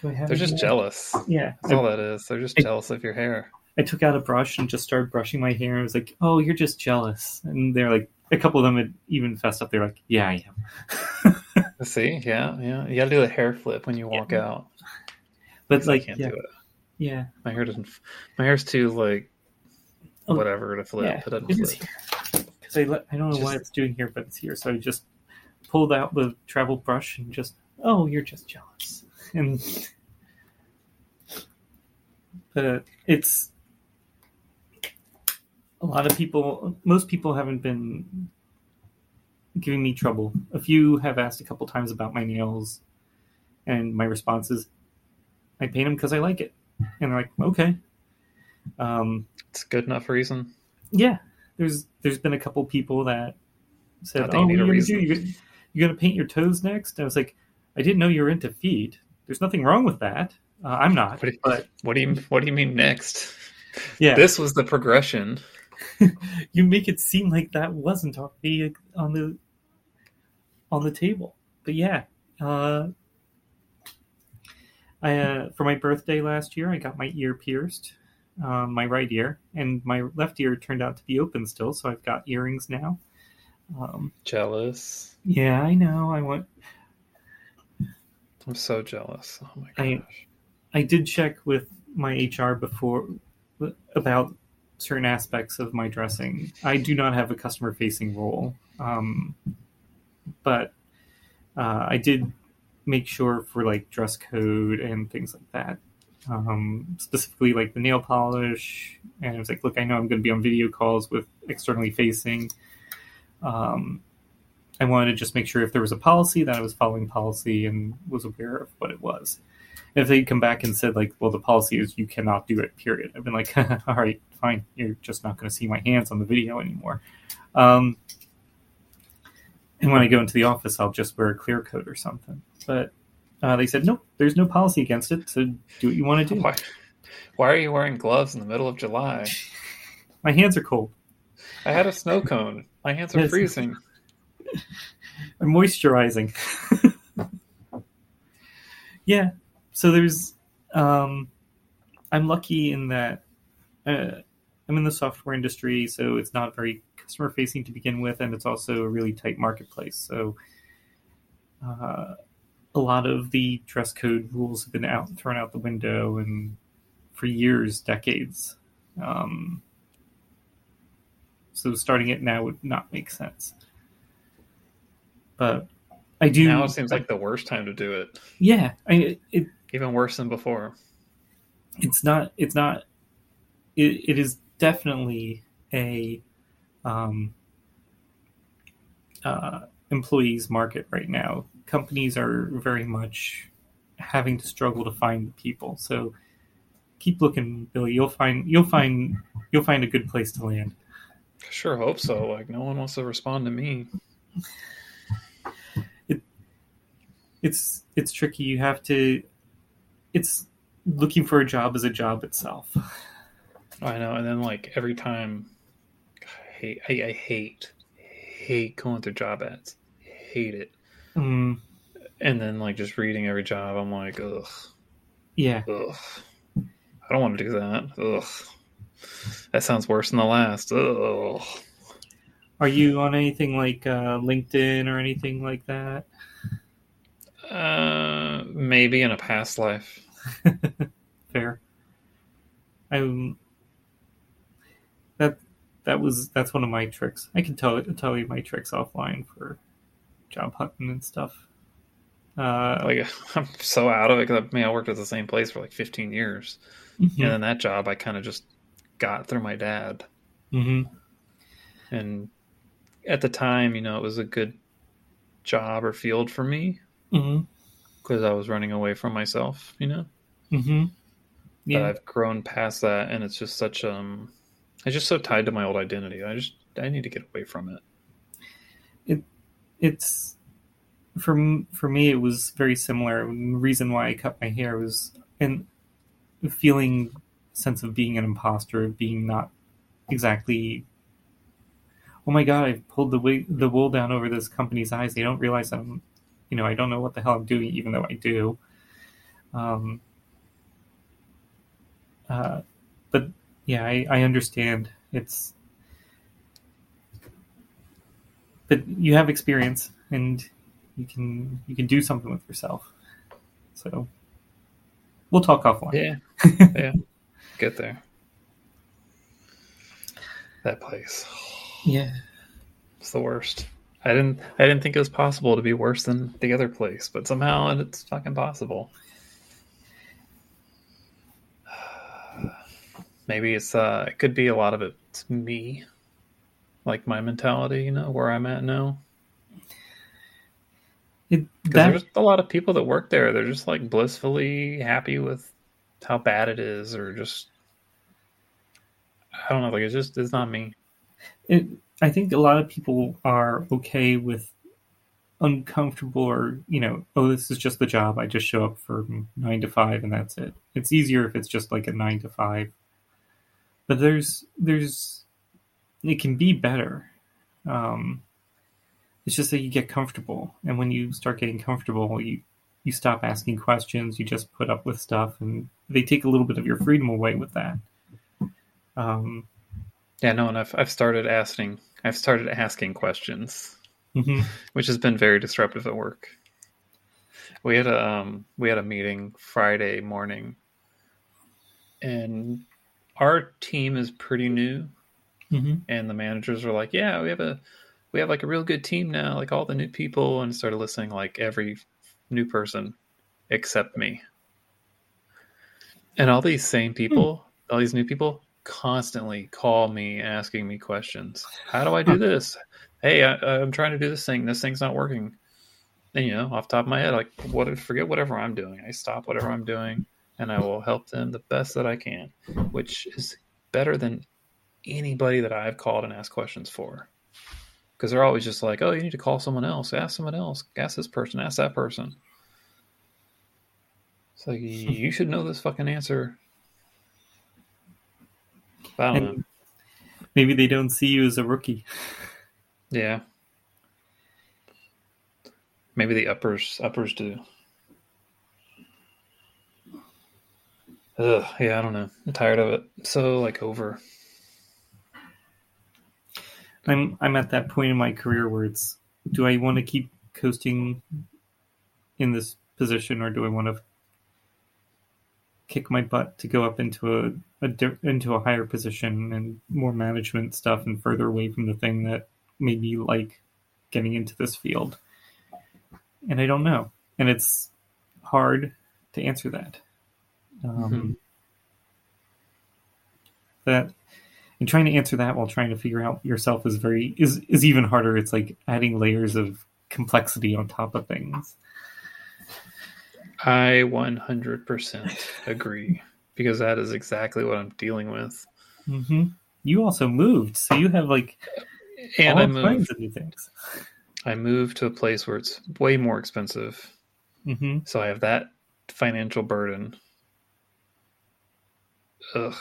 B: do I have?
A: They're just
B: here?
A: jealous.
B: Yeah,
A: That's all that is. They're just
B: I-
A: jealous of your hair.
B: I took out a brush and just started brushing my hair. I was like, "Oh, you're just jealous," and they're like, a couple of them had even fessed up. They're like, "Yeah, I am." *laughs*
A: See, yeah, yeah. You got to do the hair flip when you walk out.
B: But
A: 'cause I
B: like,
A: can't
B: yeah,
A: do it.
B: Yeah,
A: My hair doesn't. My hair's too like
B: Oh,
A: whatever to flip.
B: yeah,
A: It doesn't
B: it
A: flip.
B: because I I don't know why it's doing here, but it's here. So I just pulled out the travel brush and just, oh, you're just jealous, *laughs* and but it's a lot of people. Most people haven't been giving me trouble. A few have asked a couple times about my nails, and my response is, I paint them because I like it, and they're like, okay. Um,
A: It's good enough reason.
B: yeah, there's there's been a couple people that said, "Oh,
A: you
B: are
A: a
B: gonna
A: reason.
B: do? You're gonna, you're gonna paint your toes next?" I was like, "I didn't know you were into feet. There's nothing wrong with that. Uh, I'm not,
A: What do you-
B: but
A: What do you What do you mean next?
B: yeah, *laughs*
A: This was the progression. *laughs*
B: you make it seem like that wasn't on the on the on the table. But yeah, uh, I uh, for my birthday last year, I got my ear pierced, on my right ear, and my left ear turned out to be open still, so I've got earrings now. Um,
A: Jealous.
B: yeah, I know. I want.
A: I'm so jealous. Oh my
B: I-
A: gosh.
B: I did check with my HR before about certain aspects of my dressing. I do not have a customer facing role, um, but uh, I did make sure for like dress code and things like that. Um, specifically, like the nail polish, and I was like, "Look, I know I'm going to be on video calls with externally facing. Um, I wanted to just make sure if there was a policy that I was following policy and was aware of what it was." if they come back and said like, well, the policy is you cannot do it. Period. I've been like, *laughs* all right, fine. You're just not going to see my hands on the video anymore. Um, and when I go into the office, I'll just wear a clear coat or something. But uh, they said, nope, there's no policy against it. So do what you want to do.
A: Why, why are you wearing gloves in the middle of July?
B: My hands are cold.
A: I had a snow cone. My hands are freezing. *laughs*
B: I'm moisturizing. *laughs* yeah. So there's, um, I'm lucky in that uh, I'm in the software industry, so it's not very customer facing to begin with, and it's also a really tight marketplace. So uh, a lot of the dress code rules have been out thrown out the window, and for years, decades. Um, so starting it now would not make sense. But I do.
A: Now it seems like the worst time to do it.
B: yeah, I, it,
A: Even worse than before.
B: it's not it's not it, it is definitely a um, uh, employees market right now companies are very much having to struggle to find people so keep looking Billie you'll find you'll find you'll find a good place to land
A: Sure hope so. Like no one wants to respond to me.
B: It, it's it's tricky you have to it's looking for a job is a job itself
A: I know. And then like every time, I hate. I, I hate hate going through job ads. Hate it.
B: Mm,
A: And then like just reading every job, I'm like, ugh,
B: yeah
A: ugh. I don't want to do that. Ugh. That sounds worse than the last. Ugh.
B: are you on anything like uh, linkedin or anything like that
A: Uh, maybe in a past life. *laughs*
B: fair. I'm that that was that's one of my tricks. I can tell it tell you my tricks offline for job hunting and stuff. Uh,
A: Like *laughs* I'm so out of it because I mean I worked at the same place for like 15 years,
B: mhm,
A: and then that job I kind of just got through my dad.
B: mhm,
A: and at the time, you know, it was a good job or field for me because I was running away from myself, you know.
B: mhm.
A: But
B: Yeah,
A: I've grown past that, and it's just such um, it's just so tied to my old identity. I just I need to get away from it.
B: It's for for me. It was very similar. The reason why I cut my hair was and feeling sense of being an imposter, of being not exactly. Oh my god! I've pulled the wig, the wool down over this company's eyes. They don't realize I'm, you know, I don't know what the hell I'm doing, even though I do. Um. Uh, but yeah, I, I understand. It's but you have experience and you can you can do something with yourself. So we'll talk offline.
A: Yeah, *laughs* yeah, get there. That place,
B: Yeah.
A: it's the worst. I didn't I didn't think it was possible to be worse than the other place, but somehow it's fucking possible. *sighs* Maybe it's uh it could be a lot of it's me. Like my mentality, you know, where I'm at now.
B: It, that,
A: there's a lot of people that work there. They're just like blissfully happy with how bad it is, or just I don't know. Like it's just it's not me.
B: it, I think a lot of people are okay with uncomfortable or you know oh this is just the job i just show up for nine to five and that's it it's easier if it's just like a nine to five but there's there's it can be better um it's just that you get comfortable and when you start getting comfortable you you stop asking questions you just put up with stuff and they take a little bit of your freedom away with that Um,
A: Yeah, no, and I've I've started asking I've started asking questions,
B: mhm.
A: which has been very disruptive at work. We had a um, we had a meeting Friday morning, and our team is pretty new,
B: Mhm.
A: and the managers were like, "Yeah, we have a we have like a real good team now, like all the new people," and started listening like every new person except me, and all these same people, all these new people, constantly call me asking me questions. How do I do this? Hey, I, I'm trying to do this thing. This thing's not working. And you know, off the top of my head, like what? Forget whatever I'm doing. I stop whatever I'm doing, and I will help them the best that I can, which is better than anybody that I've called and asked questions for. Because they're always just like, "Oh, you need to call someone else. Ask someone else. Ask this person. Ask that person." It's like hmm. you should know this fucking answer. I don't know.
B: Maybe they don't see you as a rookie.
A: Yeah. Maybe the uppers uppers do. Ugh, yeah, I don't know. I'm tired of it. So like over.
B: I'm I'm at that point in my career where it's do I want to keep coasting in this position or do I want to kick my butt to go up into a, a di- into a higher position and more management stuff and further away from the thing that made me like getting into this field. And I don't know. And it's hard to answer that. Um,
A: Mhm.
B: That and trying to answer that while trying to figure out yourself is very is is even harder. It's like adding layers of complexity on top of things.
A: I 100% agree because that is exactly what I'm dealing with.
B: hmm You also moved, so you have like
A: And I moved
B: of new things.
A: I moved to a place where it's way more expensive.
B: hmm
A: So I have that financial burden. Ugh.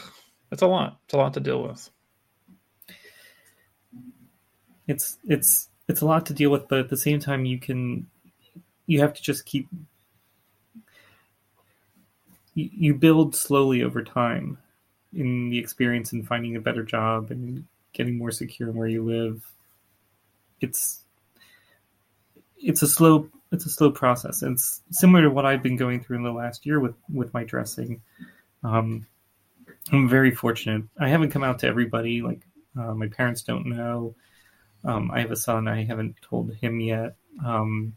A: It's a lot. It's a lot to deal with.
B: It's it's it's a lot to deal with, but at the same time, you can you have to just keep you, build slowly over time in the experience and finding a better job and getting more secure in where you live. It's it's a slow it's a slow process. And it's similar to what I've been going through in the last year with with my dressing. Um, I'm very fortunate. I haven't come out to everybody. Like uh, my parents don't know. Um, I have a son. I haven't told him yet. Um,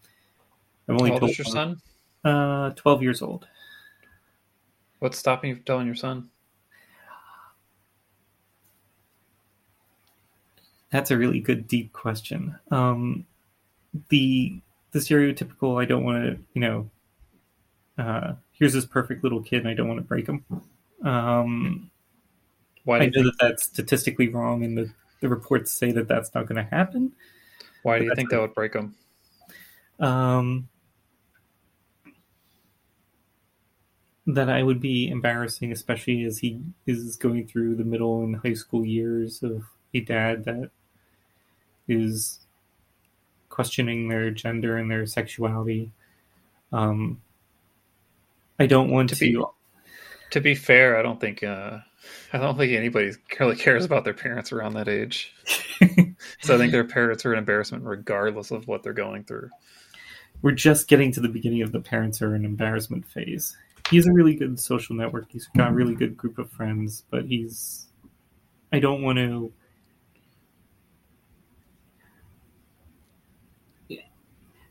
B: I've only
A: How old
B: told
A: is your son?
B: Uh, twelve years old.
A: What's stopping you from telling your son?
B: That's a really good, deep question. Um, the the stereotypical. I don't want to, you know. Uh, here's this perfect little kid, and I don't want to break him. Um,
A: Why do
B: I know
A: think,
B: that that's statistically wrong, and the, the reports say that that's not going to happen.
A: why do you think that would break them?
B: Um, that I would be embarrassing, especially as he is going through the middle and high school years of a dad that is questioning their gender and their sexuality. Um, I don't want
A: To
B: to.
A: be- To be fair, I don't think uh, I don't think anybody really cares about their parents around that age. *laughs* So I think their parents are an embarrassment regardless of what they're going through.
B: We're just getting to the beginning of the parents are an embarrassment phase. He's a really good social network. He's got a really good group of friends, but he's. I don't want to.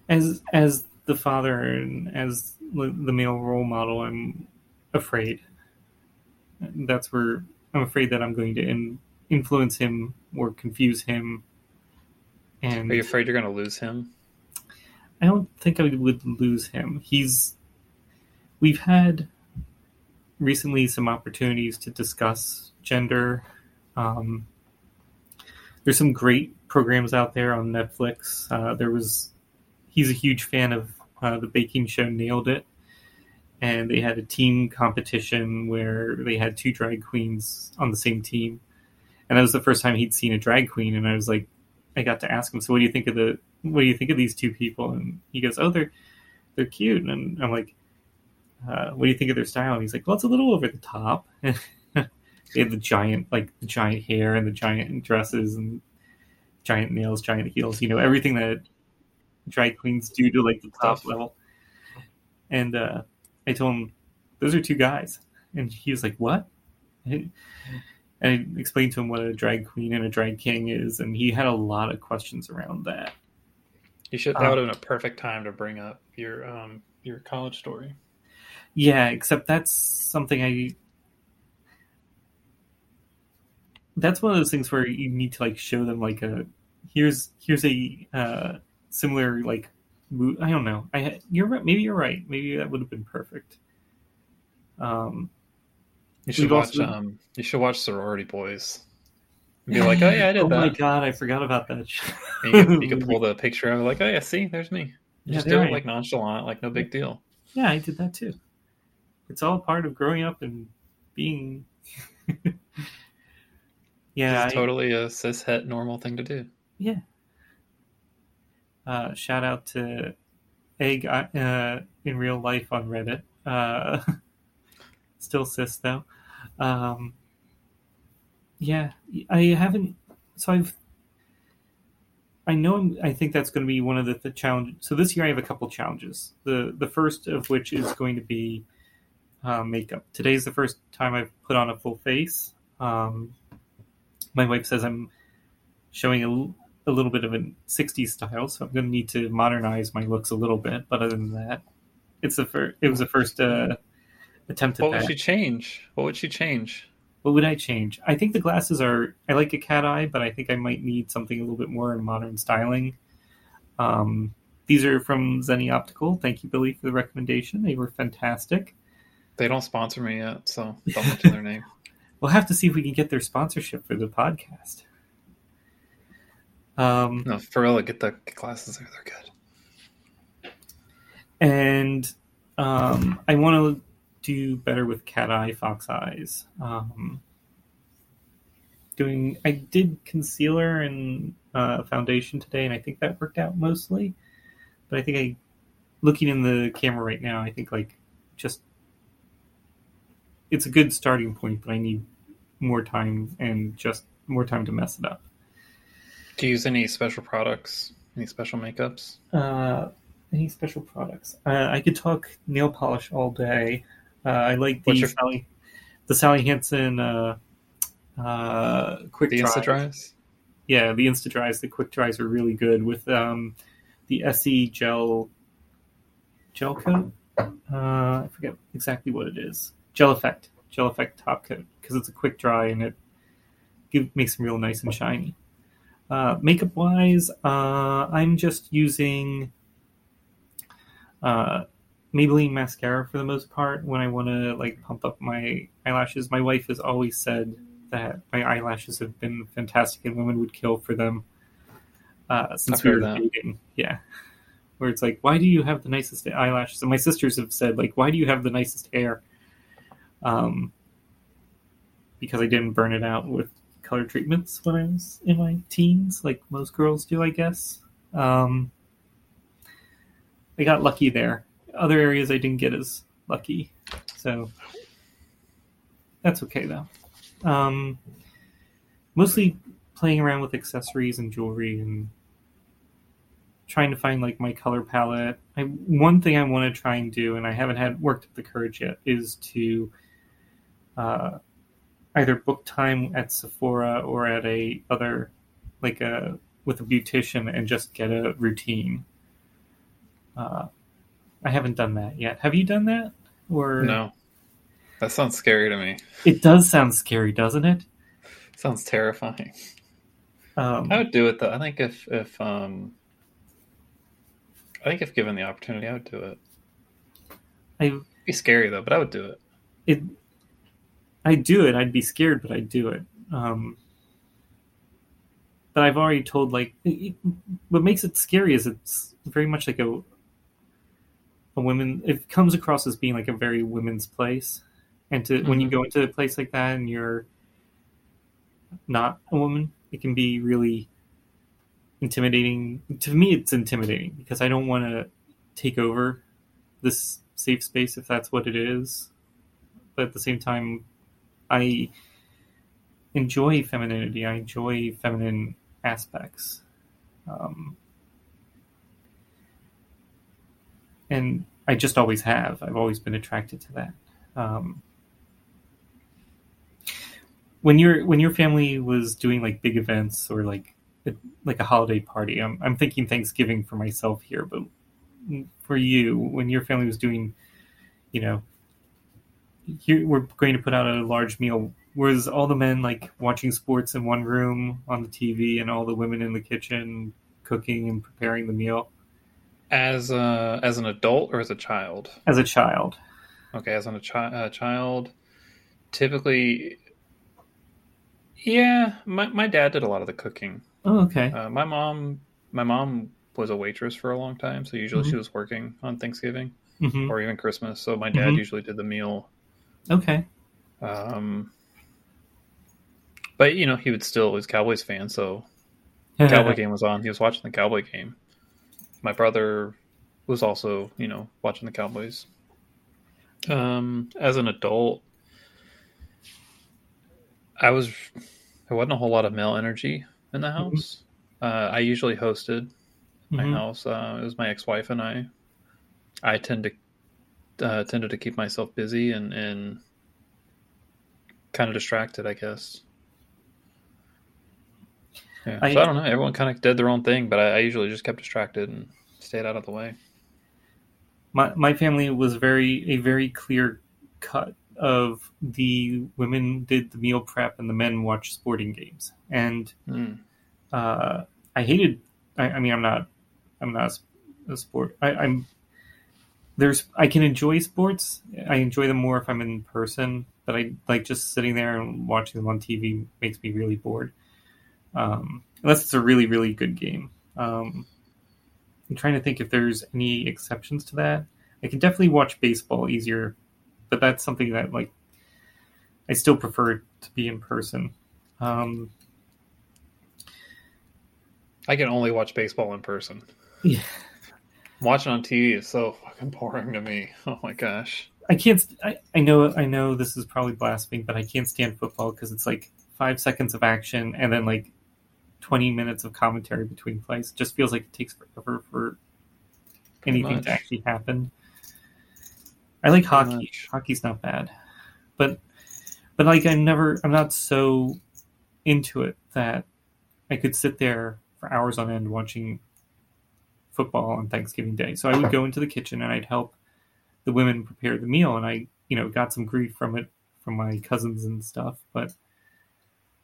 B: As as the father and as the the male role model, I'm afraid. That's where I'm afraid that I'm going to in, influence him or confuse him. And
A: Are you afraid you're going to lose him?
B: I don't think I would lose him. He's. We've had recently some opportunities to discuss gender. Um, there's some great programs out there on Netflix. Uh, there was. He's a huge fan of uh, the baking show Nailed It. And they had a team competition where they had two drag queens on the same team. And that was the first time he'd seen a drag queen. And I was like, I got to ask him, so what do you think of the what do you think of these two people? And he goes, oh, they're they're cute. And I'm like, uh, what do you think of their style? And he's like, well, it's a little over the top. *laughs* they had the giant like the giant hair and the giant dresses and giant nails, giant heels. You know everything that drag queens do to like the top level. And uh, I told him those are two guys, and he was like, "What?" And I explained to him what a drag queen and a drag king is, and he had a lot of questions around that.
A: You should. That
B: Um,
A: would have been a perfect time to bring up your um your college story.
B: Yeah, except that's something I. That's one of those things where you need to like show them like a here's here's a uh, similar like I don't know I you're right maybe you're right maybe that would have been perfect. Um,
A: You should watch.
B: also-
A: Um, you should watch Sorority Boys. And Be like, oh yeah, I did *laughs*
B: oh my god, I forgot about that. *laughs*
A: And you, could, you could *laughs* pull the picture of it, like, oh yeah, see, there's me.
B: Yeah,
A: Just do it like nonchalant, like no big deal.
B: Yeah, I did that too. It's all part of growing up and being. yeah,
A: it's
B: I-
A: totally a cis het normal thing to do.
B: Yeah. Uh, shout out to Egg uh, in real life on Reddit. Uh, *laughs* still cis though. Um, yeah, I haven't. So I've. I know. I'm, I think that's going to be one of the, the challenge. So this year I have a couple challenges. The the first of which is going to be uh, makeup. Today's the first time I've put on a full face. Um, my wife says I'm showing a, a little bit of a 60s style, so I'm going to need to modernize my looks a little bit. But other than that, it's the first. It was the first uh, attempt at
A: What would
B: that.
A: she change? What would she change?
B: What would I change? I think the glasses are. I like a cat eye, but I think I might need something a little bit more in modern styling. Um, these are from Zenni Optical. Thank you, Billie, for the recommendation. They were fantastic.
A: They don't sponsor me yet, so don't *laughs* mention their name.
B: We'll have to see if we can get their sponsorship for the podcast. Um,
A: No, for real, get the glasses. There. They're good.
B: and um, I want to do better with cat eye, fox eyes. Um, doing, I did concealer and uh, foundation today, and I think that worked out mostly. But I think I, looking in the camera right now, I think like just it's a good starting point, but I need more time and just more time to mess it up.
A: Do you use any special products? Any special makeups?
B: Uh, any special products? Uh, I could talk nail polish all day. Uh, I like the
A: your-
B: Sally, the Sally Hansen uh, uh, quick
A: The. Insta dries?
B: Yeah, the Insta dries. The quick dries are really good with um, the SE gel gel coat. Uh, I forget exactly what it is. Gel effect, gel effect top coat because it's a quick dry and it give, makes them real nice and shiny. Uh, makeup wise, uh, I'm just using uh, Maybelline mascara for the most part when I want to like pump up my eyelashes. My wife has always said that my eyelashes have been fantastic and women would kill for them uh, since
A: I've
B: we were
A: that.
B: dating. Yeah, *laughs* where it's like, why do you have the nicest eyelashes? And my sisters have said like, why do you have the nicest hair? Um, because I didn't burn it out with color treatments when I was in my teens, like most girls do, I guess. Um, I got lucky there. Other areas I didn't get as lucky, so that's okay though. Um, mostly playing around with accessories and jewelry and trying to find like my color palette. I one thing I want to try and do, and I haven't had worked up the courage yet, is to uh, either book time at Sephora or at a other like a with a beautician and just get a routine. Uh, I haven't done that yet. Have you done that? Or
A: No. That sounds scary to me.
B: It does sound scary, doesn't it?
A: Sounds terrifying.
B: Um,
A: I would do it though. I think if if um I think if given the opportunity I would do it.
B: I
A: It'd be scary though, but I would do it.
B: it I'd do it. I'd be scared, but I'd do it. Um, but I've already told like it, what makes it scary is it's very much like a a women. It comes across as being like a very women's place, and to when you
A: Mhm.
B: go into a place like that and you're not a woman, it can be really intimidating. To me, it's intimidating because I don't want to take over this safe space if that's what it is. But at the same time, I enjoy femininity. I enjoy feminine aspects. Um, and I just always have. I've always been attracted to that. Um, when your when your family was doing like big events or like a, like a holiday party, I'm I'm thinking Thanksgiving for myself here, but for you, when your family was doing, you know, here we're going to put out a large meal. Was all the men like watching sports in one room on the TV, and all the women in the kitchen cooking and preparing the meal?
A: As a, as an adult or as a child?
B: As a child.
A: Okay, as an, a chi- child, typically, yeah, my, my dad did a lot of the cooking.
B: Oh, okay.
A: Uh, my mom, my mom was a waitress for a long time, so usually mm-hmm. she was working on Thanksgiving mm-hmm. or even Christmas. So my dad mm-hmm. usually did the meal.
B: Okay.
A: Um, but you know, he would still was Cowboys fan, so the Cowboy *laughs* game was on. He was watching the Cowboy game. My brother was also, you know, watching the Cowboys. Um, as an adult, I was there wasn't a whole lot of male energy in the mm-hmm. house. Mm-hmm. Uh, I usually hosted my mm-hmm. house. Uh, it was my ex-wife and I. I tend to uh, tended to keep myself busy and and kind of distracted, I guess. Yeah. I, so I don't know. Everyone kind of did their own thing, but I, I, usually just kept distracted and stayed out of the way.
B: My my family was very a very clear cut of the women did the meal prep and the men watched sporting games, and mm. uh, I hated. I, I, mean, I'm not. I'm not a sport. I, I'm. There's. I can enjoy sports. I enjoy them more if I'm in person, but I like just sitting there and watching them on TV makes me really bored um, unless it's a really really good game. Um, I'm trying to think if there's any exceptions to that. I can definitely watch baseball easier, but that's something that like I still prefer to be in person. Um,
A: I can only watch baseball in person.
B: Yeah.
A: Watching on TV is so fucking boring to me. *laughs* Oh my gosh.
B: I can't. I, I know. I know this is probably blasphemy, but I can't stand football because it's like five seconds of action and then like 20 minutes of commentary between plays. It just feels like it takes forever for anything to actually happen. I like Pretty hockey. Much. Hockey's not bad, but but like I'm never I'm not so into it that I could sit there for hours on end watching football on Thanksgiving Day. So I would go into the kitchen and I'd help the women prepare the meal, and I you know got some grief from it from my cousins and stuff, but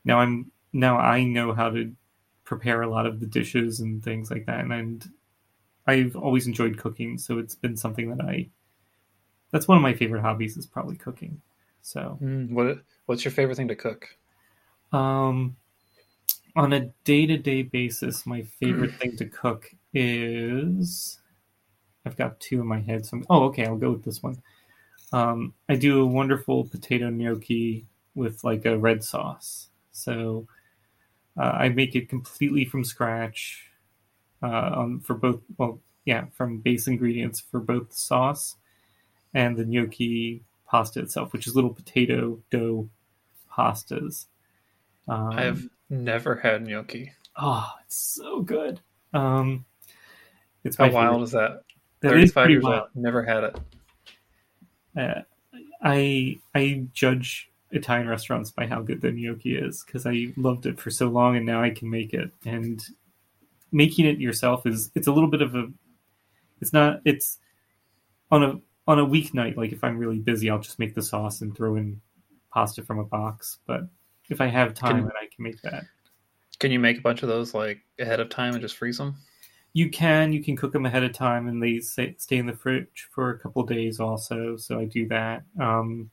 B: now I'm now I know how to prepare a lot of the dishes and things like that. And, and I've always enjoyed cooking, so it's been something that I that's one of my favorite hobbies is probably cooking. So,
A: mm, what what's your favorite thing to cook?
B: Um, on a day to day basis, my favorite thing to cook is I've got two in my head. So I'm, oh, okay, I'll go with this one. Um, I do a wonderful potato gnocchi with like a red sauce. So uh, I make it completely from scratch uh, um, for both. Well, yeah, from base ingredients for both the sauce and the gnocchi pasta itself, which is little potato dough pastas.
A: Um, I have never had gnocchi.
B: Oh, it's so good. Um,
A: it's how wild favorite. is that? Thirty-five years wild. old, never had it.
B: Uh, I I judge Italian restaurants by how good the gnocchi is because I loved it for so long and now I can make it. And making it yourself is it's a little bit of a it's not it's on a on a weeknight like if I'm really busy I'll just make the sauce and throw in pasta from a box. But if I have time can, I can make that.
A: Can you make a bunch of those like ahead of time and just freeze them?
B: You can. You can cook them ahead of time, and they stay in the fridge for a couple days. Also, so I do that. Um,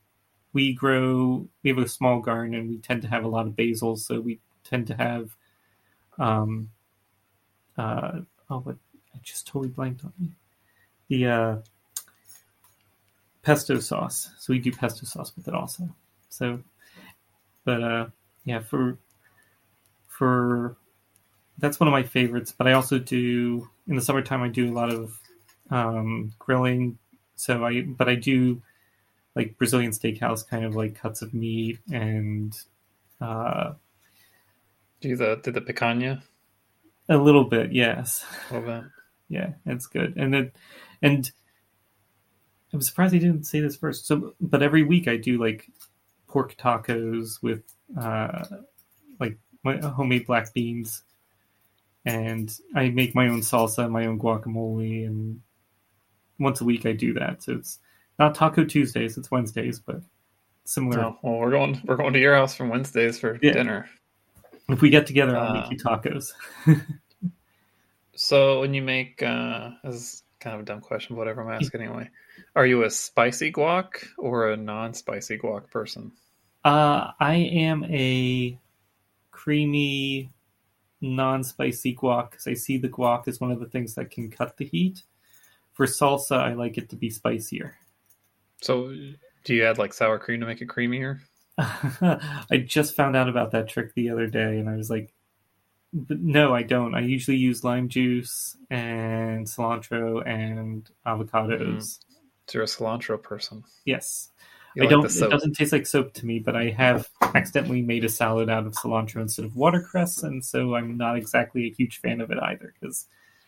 B: we grow we have a small garden and we tend to have a lot of basil so we tend to have um uh oh what i just totally blanked on me the uh pesto sauce so we do pesto sauce with it also so but uh yeah for for that's one of my favorites but i also do in the summertime i do a lot of um grilling so i but i do like Brazilian steakhouse kind of like cuts of meat and Uh,
A: Do the do the picanha
B: a little bit, yes.
A: a little bit.
B: Yeah, it's good. And then, and I'm surprised he didn't say this first. So, but every week I do like pork tacos with uh, like my homemade black beans, and I make my own salsa, my own guacamole, and once a week I do that. So it's not Taco Tuesdays; it's Wednesdays, but similar.
A: Oh, well, we're going we're going to your house from Wednesdays for
B: Yeah.
A: dinner.
B: If we get together, I'll
A: Uh,
B: make you tacos.
A: So when you make uh this is kind of a dumb question, but whatever I'm asking anyway. Are you a spicy guac or a non-spicy guac person?
B: Uh, I am a creamy, non-spicy guac because I see the guac as one of the things that can cut the heat. For salsa, I like it to be spicier.
A: So do you add like sour cream to make it creamier? *laughs*
B: I just found out about that trick the other day, and I was like, no, I don't. I usually use lime juice and cilantro and avocados. Mm.
A: So you're a cilantro person.
B: Yes.
A: You
B: I
A: like
B: don't. It doesn't taste like soap to me, but I have accidentally made a salad out of cilantro instead of watercress, and so I'm not exactly a huge fan of it either because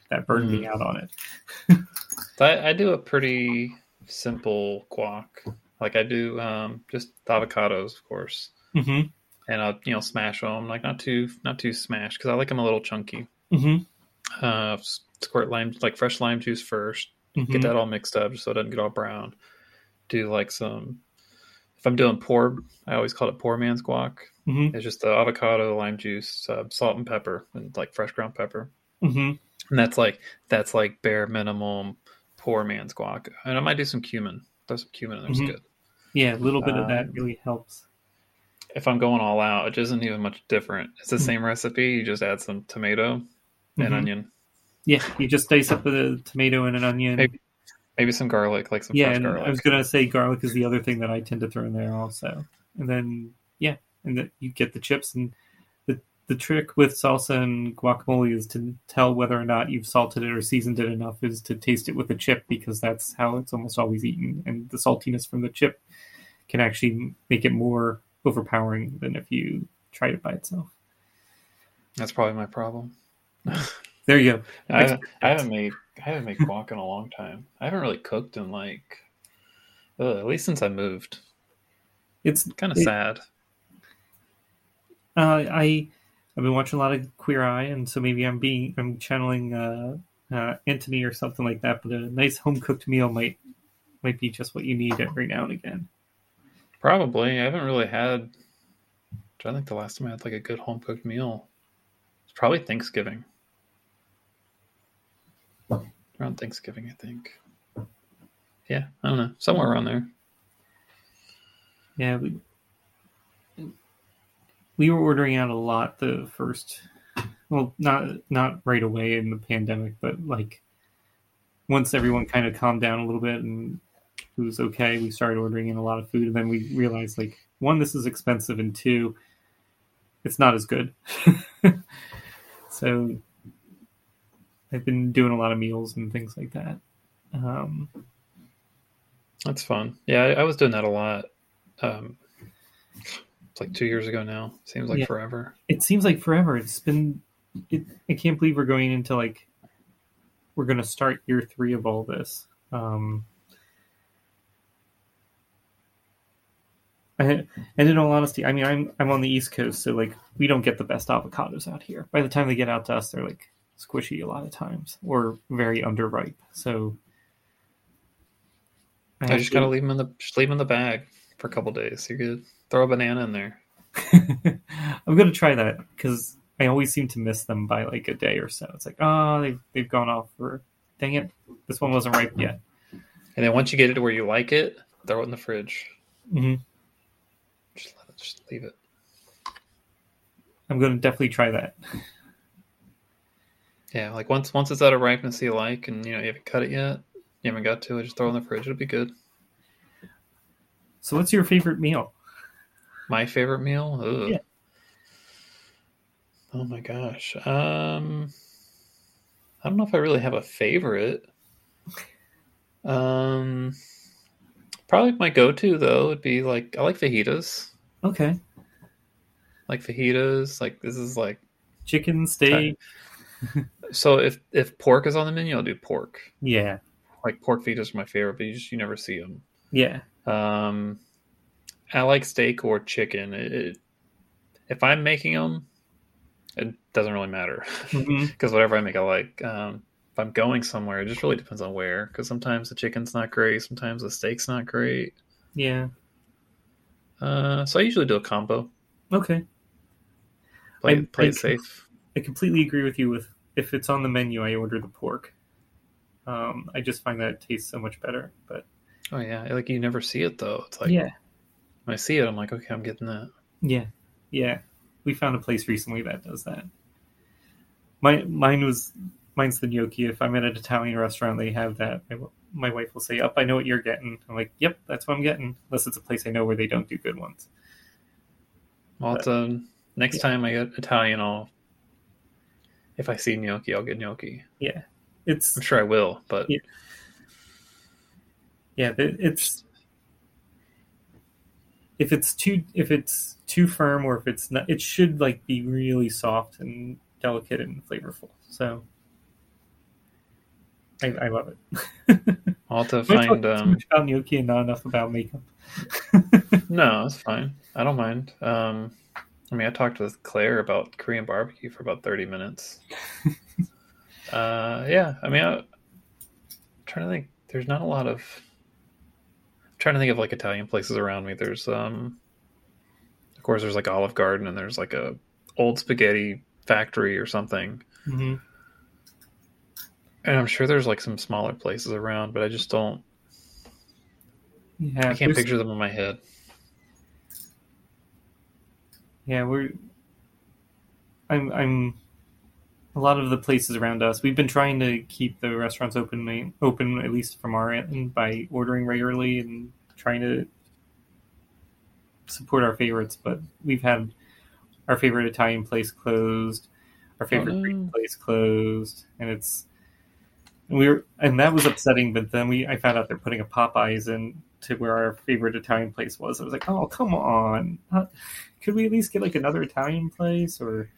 B: that burned me
A: Mm.
B: out on it. *laughs*
A: I, I do a pretty simple guac. Like I do um, just avocados, of course,
B: hmm
A: and I'll you know smash them like not too not too smashed because I like them a little chunky.
B: hmm
A: Uh, squirt lime like fresh lime juice first.
B: hmm
A: Get that all mixed up just so it doesn't get all brown. Do like some. If I'm doing poor, I always call it poor man's guac.
B: hmm
A: It's just the avocado, lime juice, uh, salt and pepper, and like fresh ground pepper.
B: hmm
A: And that's like that's like bare minimum poor man's guac. And I might do some cumin. Throw some cumin in there.
B: Mhm.
A: Good.
B: Yeah, a little bit of that
A: Um,
B: really helps.
A: If I'm going all out, it isn't even much different. It's the
B: Mhm.
A: same recipe. You just add some tomato and
B: Mhm.
A: onion,
B: Yeah, you just dice up a tomato and an onion.
A: Maybe maybe some garlic, like some
B: yeah,
A: fresh
B: and
A: garlic.
B: I was gonna say garlic is the other thing that I tend to throw in there also. And then yeah, and then you get the chips and the the trick with salsa and guacamole is to tell whether or not you've salted it or seasoned it enough is to taste it with a chip because that's how it's almost always eaten and the saltiness from the chip can actually make it more overpowering than if you tried it by itself.
A: That's probably my problem. *laughs*
B: There you go.
A: I haven't, I haven't made I haven't made guac in a long time. I haven't really cooked in like at least since I moved.
B: It's
A: Kind of
B: It-
A: sad.
B: Uh, I I've been watching a lot of Queer Eye, and so maybe I'm being I'm channeling uh, uh, Antoni or something like that. But a nice home cooked meal might might be just what you need every now and again.
A: Probably. I haven't really had. I think the last time I had like a good home cooked meal. It's probably Thanksgiving. Around Thanksgiving, I think. Yeah, I don't know, somewhere around there.
B: Yeah, we we were ordering out a lot the first. Well, not not right away in the pandemic, but like once everyone kind of calmed down a little bit and it was okay, we started ordering in a lot of food, and then we realized like one, this is expensive, and two, it's not as good. *laughs* so I've been doing a lot of meals and things like that. Um,
A: That's fun. Yeah, I, I was doing that a lot. Um, it's like two years ago now. Seems like
B: Yeah.
A: forever.
B: it seems like forever. It's been. It, I can't believe we're going into like. We're going to start year three of all this. Um, I, and in all honesty, I mean, I'm I'm on the East Coast, so like we don't get the best avocados out here. By the time they get out to us, they're like squishy a lot of times or very underripe. So
A: I just gotta leave them in the just leave 'em in the bag for a couple days. You're good. Throw a banana in there. *laughs*
B: I'm gonna try that because I always seem to miss them by like a day or so. It's like, oh, they've they've gone off for. Dang it, this one wasn't ripe yet.
A: And then once you get it to where you like it, throw it in the fridge.
B: hmm
A: Just let it, just leave it.
B: I'm gonna definitely try that. *laughs*
A: Yeah, like once once it's out of ripeness you like, and you know you haven't cut it yet, you haven't got to it, just throw it in the fridge. It'll be good.
B: So, what's your favorite meal?
A: My favorite meal? Ugh.
B: Yeah.
A: Oh my gosh. Um, I don't know if I really have a favorite. Um, probably my go-to though would be like I like fajitas.
B: Okay,
A: like fajitas. Like this is like
B: Chicken, steak. *laughs*
A: so if if pork is on the menu, I'll do pork.
B: Yeah.
A: Like pork fajitas are my favorite, but you just you never see them.
B: Yeah.
A: Um, I like steak or chicken. It, it, if I'm making them, it doesn't really matter *laughs* because
B: Mhm.
A: whatever I make, I like. Um, if I'm going somewhere, it just really depends on where. Because sometimes the chicken's not great, sometimes the steak's not great.
B: Yeah.
A: Uh, so I usually do a combo.
B: Okay.
A: Play,
B: I-
A: play
B: I-
A: it safe.
B: I completely agree with you with if it's on the menu, I order the pork. Um, I just find that it tastes so much better. But
A: Oh yeah, like you never see it though. It's like
B: yeah,
A: when I see it, I'm like, okay, I'm getting that.
B: yeah, yeah. We found a place recently that does that. My mine was mine's the gnocchi. If I'm at an Italian restaurant, they have that. My, my wife will say, "Up, I know what you're getting." I'm like, "Yep, that's what I'm getting." Unless it's a place I know where they don't do good ones.
A: Well, it's, um, next
B: Yeah.
A: time I get Italian, I'll if I see gnocchi, I'll get gnocchi.
B: Yeah, it's
A: I'm sure I will, but
B: Yeah. yeah, it's if it's too if it's too firm or if it's not, it should like be really soft and delicate and flavorful. So I, I love it. *laughs*
A: I'll to find. Um,
B: about gnocchi and not enough about makeup. *laughs*
A: no, it's fine. I don't mind. Um, I mean, I talked with Claire about Korean barbecue for about 30 minutes. *laughs* uh, yeah, I mean, I, am trying to think. There's not a lot of. I'm trying to think of like Italian places around me. There's, um, of course, there's like Olive Garden, and there's like a old spaghetti factory or something.
B: hmm
A: And I'm sure there's like some smaller places around, but I just don't.
B: Yeah,
A: I can't picture them in my head.
B: Yeah, we're. I'm. I'm. A lot of the places around us, we've been trying to keep the restaurants open, open at least from our end by ordering regularly and trying to support our favorites. But we've had our favorite Italian place closed, our favorite. Greek mm. place closed, and it's. And we were, and that was upsetting. But then we, I found out they're putting a Popeyes in to where our favorite Italian place was. I was like, oh come on, could we at least get like another Italian place or?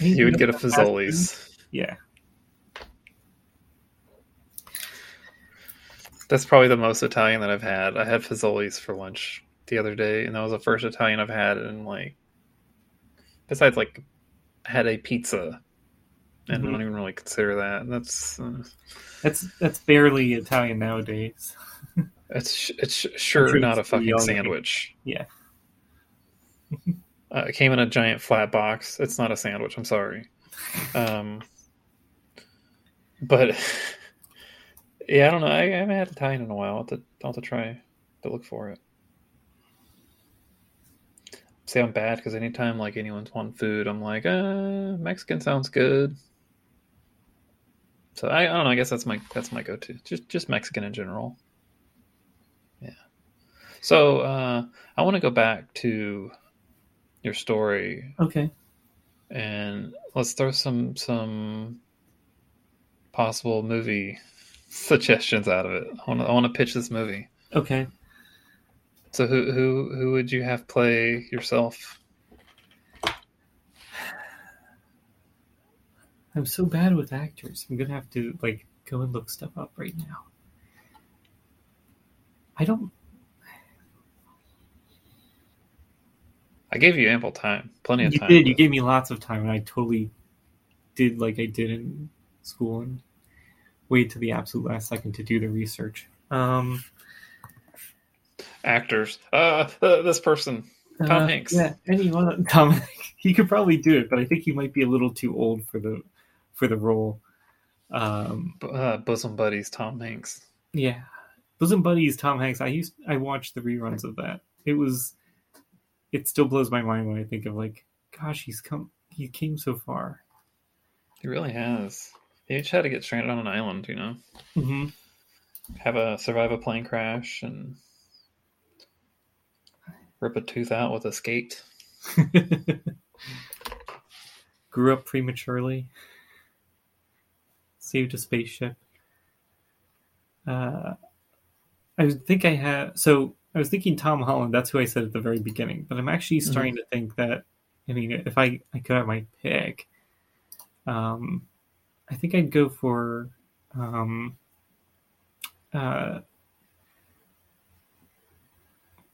A: You would get a? Fazoli's.
B: Yeah,
A: That's probably the most Italian that I've had. I had Fazoli's for lunch the other day, and that was the first Italian I've had in like. Besides, like, I had a pizza, and I
B: Mhm.
A: don't even really consider that. That's uh,
B: that's that's barely Italian nowadays.
A: it's it's *laughs* sure
B: sure
A: not a fucking sandwich.
B: Yeah.
A: Uh, it came in a giant flat box. It's not a sandwich. I'm sorry. Um, but *laughs* yeah, I don't know. I, I haven't had Italian in a while. I'll have to, I'll have to try to look for it. Say I'm bad because anytime like anyone's wanting food, I'm like, uh, Mexican sounds good. So I, I don't know. I guess that's my that's my go-to. Just just Mexican in general. Yeah. So uh, I want to go back to your story
B: Okay.
A: and let's throw some some possible movie *laughs* suggestions out of it. I want to I want to pitch this movie.
B: Okay.
A: So who who who would you have play yourself?
B: I'm so bad with actors. I'm gonna have to like go and look stuff up right now. I don't.
A: I gave you ample time, plenty of
B: You
A: time.
B: did. You gave me lots of time, and I totally did like I did in school and waited to the absolute last second to do the research. Um,
A: actors. Uh, uh, this person. Tom
B: uh,
A: Hanks.
B: Yeah, anyone. *laughs* Tom. He could probably do it, but I think he might be a little too old for the for the role. Um,
A: Uh, bosom buddies. Tom Hanks.
B: Yeah, Bosom Buddies, Tom Hanks. I used I watched the reruns of that. It was, it still blows my mind when I think of like, gosh, he's come, he came so far.
A: He really has. He just had to get stranded on an island, you know,
B: hmm
A: have a survive a plane crash and rip a tooth out with a skate. *laughs*
B: Grew up prematurely. Saved a spaceship. Uh, I think I have so I was thinking Tom Holland. That's who I said at the very beginning, but I'm actually starting to think that I mean, if I, I could have my pick, um, I think I'd go for um, uh,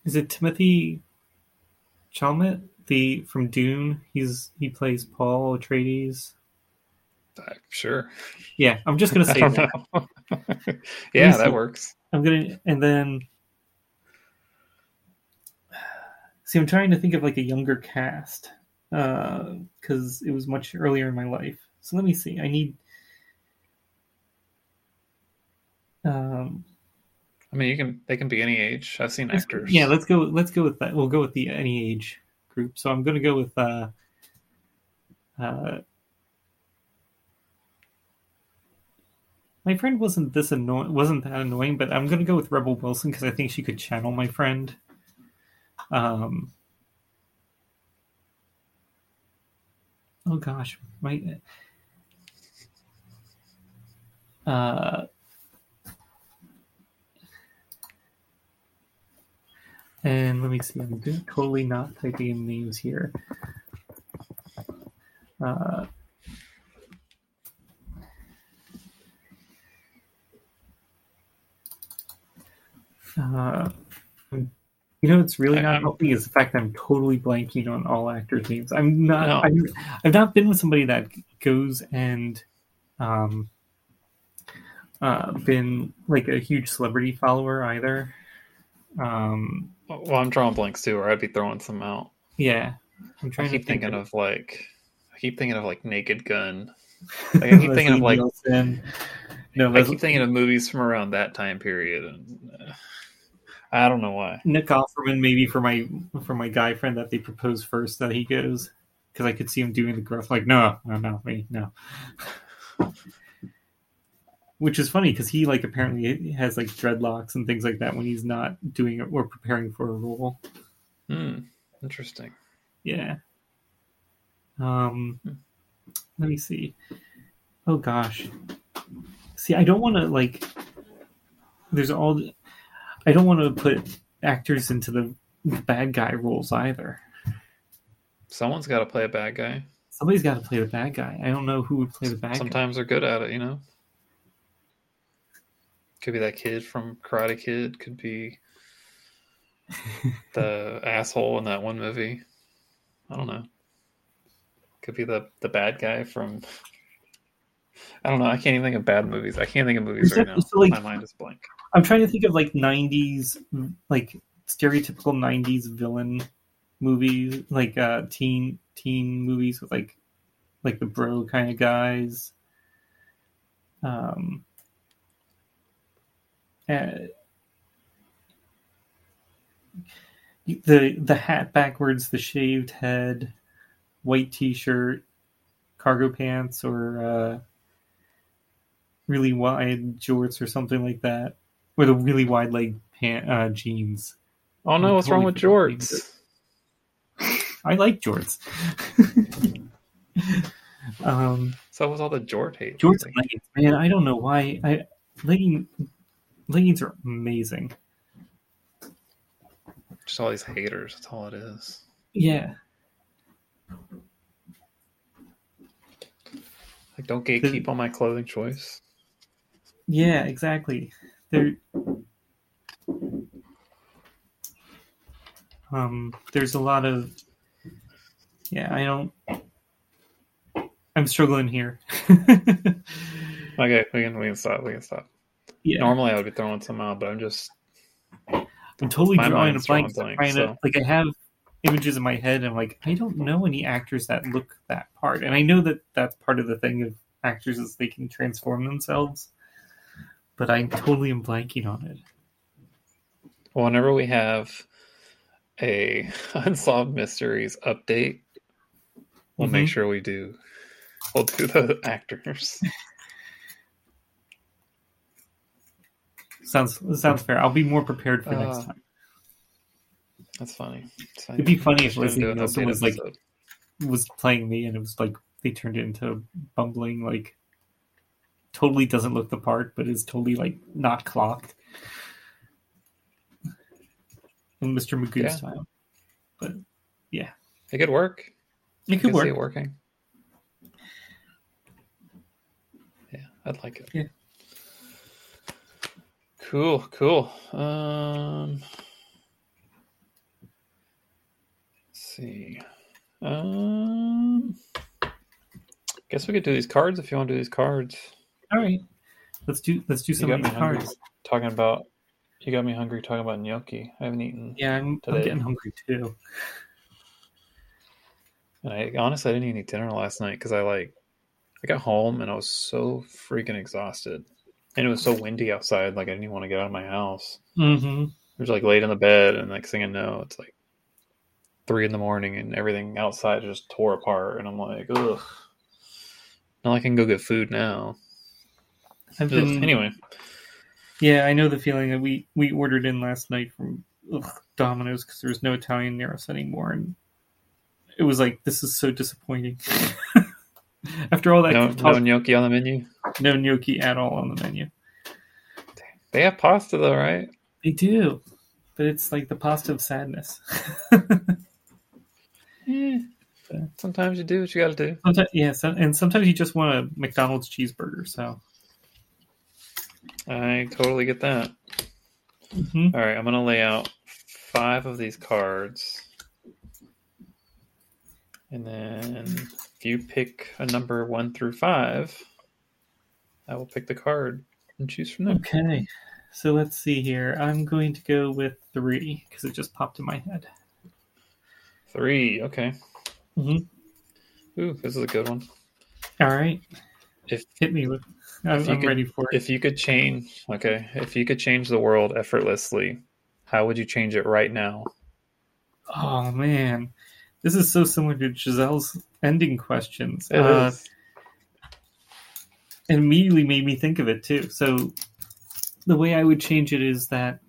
B: is it Timothée Chalamet, the from Dune? He's he plays Paul Atreides.
A: Uh, sure.
B: Yeah, I'm just gonna *laughs* say that.
A: yeah, that works.
B: I'm gonna and then see. I'm trying to think of like a younger cast because it was much earlier in my life. So let me see. I need. Um,
A: I mean, you can. They can be any age. I've seen actors.
B: Yeah, let's go. Let's go with that. We'll go with the any age group. So I'm going to go with. Uh, uh, my friend wasn't this annoying. Wasn't that annoying? But I'm going to go with Rebel Wilson because I think she could channel my friend. Um. Oh gosh, my. Uh. And let me see, I'm totally not typing in names here. Uh, uh, you know, it's really not
A: I'm-
B: helping is the fact that I'm totally blanking on all actors' names. I'm not.
A: No.
B: I'm, I've not been with somebody that goes and um, uh, been like a huge celebrity follower either. Um,
A: Well, I'm drawing blanks too, or I'd be throwing some out.
B: yeah, I'm
A: I
B: trying
A: keep
B: to think
A: thinking of like. I keep thinking of like Naked Gun. *laughs*
B: Like,
A: I keep thinking of, like-
B: no,
A: I keep thinking of movies from around that time period, and uh, I don't know why.
B: Nick Offerman maybe for my for my guy friend that they propose first that he goes because I could see him doing the growth like no no no me no, *laughs* which is funny because he like apparently has like dreadlocks and things like that when he's not doing it or preparing for a role.
A: Hmm. Interesting.
B: Yeah. Um, let me see. Oh gosh. See, I don't want to like. There's all. I don't want to put actors into the bad guy roles either.
A: Someone's got to play a bad guy.
B: Somebody's got to play the bad guy. I don't know who would play the bad guy.
A: Sometimes they're good at it, you know. Could be that kid from Karate Kid. Could be *laughs* the asshole in that one movie. I don't know. Could be the the bad guy from. I don't know. I can't even think of bad movies. I can't think of movies right now.
B: like-
A: My mind is blank.
B: I'm trying to think of like '90s, like stereotypical '90s villain movies, like uh, teen teen movies with like like the bro kind of guys. Um, uh, the the hat backwards, the shaved head, white t-shirt, cargo pants, or uh, really wide jorts or something like that, or a really wide leg pant uh, jeans.
A: Oh no!
B: I'm
A: What's wrong with
B: forgot
A: jorts?
B: I like jorts. *laughs* um,
A: So was all the jort hate.
B: jorts and leggings, man. I don't know why. I legging leggings are amazing.
A: Just all these haters. That's all it is.
B: Yeah,
A: Like, don't gatekeep on my clothing choice.
B: yeah, exactly. There, um, there's a lot of yeah. I don't. I'm struggling here. *laughs*
A: Okay, we can we can stop. We can stop.
B: yeah,
A: Normally I would be throwing some out, but I'm just
B: I'm totally drawing a blank.
A: blank,
B: trying to, like I have images in my head, and I'm like, I don't know any actors that look that part, and I know that that's part of the thing of actors is they can transform themselves, but I totally am blanking on it.
A: Well, whenever we have a *laughs* unsolved mysteries update, we'll make
B: Mhm.
A: sure we do. We'll do the actors.
B: Sounds sounds fair. I'll be more prepared for next
A: Uh,
B: time.
A: That's funny. Funny.
B: It'd be funny if
A: We should
B: Leslie Nielsen
A: update
B: was like was playing me, and it was like they turned it into bumbling like totally doesn't look the part, but is totally like not clocked. In Mr. Magoo
A: Yeah.
B: style. But yeah.
A: it could work.
B: It could
A: see it
B: work.
A: working. Yeah, I'd like it.
B: Yeah.
A: Cool, cool. Um, let's see. Um, guess we could do these cards if you want to do these cards.
B: All right. Let's do let's do some of cards.
A: talking about. You got me hungry talking about gnocchi. I haven't eaten,
B: Yeah, I'm, I'm getting hungry too.
A: and I honestly I didn't even eat dinner last night because I like I got home and I was so freaking exhausted, and it was so windy outside. Like I didn't even want to get out of my house.
B: Mm-hmm.
A: I was like laid in the bed, and next thing I know, it's like three in the morning, and everything outside just tore apart. And I'm like, ugh. Now I can go get food now.
B: I've been
A: Anyway,
B: Yeah, I know the feeling that we we ordered in last night from ugh, Domino's because there was no Italian near us anymore, and it was like this is so disappointing. *laughs* After all that,
A: no, no gnocchi on the menu.
B: no gnocchi at all on the menu.
A: They have pasta though, right?
B: They do, but it's like the pasta of sadness. *laughs*
A: Eh, sometimes you do what you got to do.
B: Sometimes, yeah, so, and sometimes you just want a McDonald's cheeseburger. So,
A: I totally get that.
B: Mhm.
A: All right, I'm gonna lay out five of these cards, and then if you pick a number one through five, I will pick the card and choose from there.
B: okay. So let's see here. I'm going to go with three because it just popped in my head.
A: Three, okay.
B: Mhm.
A: Ooh, this is a good one.
B: All right,
A: If
B: hit me with. I'm,
A: If you
B: I'm
A: could-
B: ready for it.
A: if you could change, okay, if you could change the world effortlessly, how would you change it right now?
B: Oh man, this is so similar to Giselle's ending questions.
A: It
B: Uh, it immediately made me think of it too. So the way I would change it is that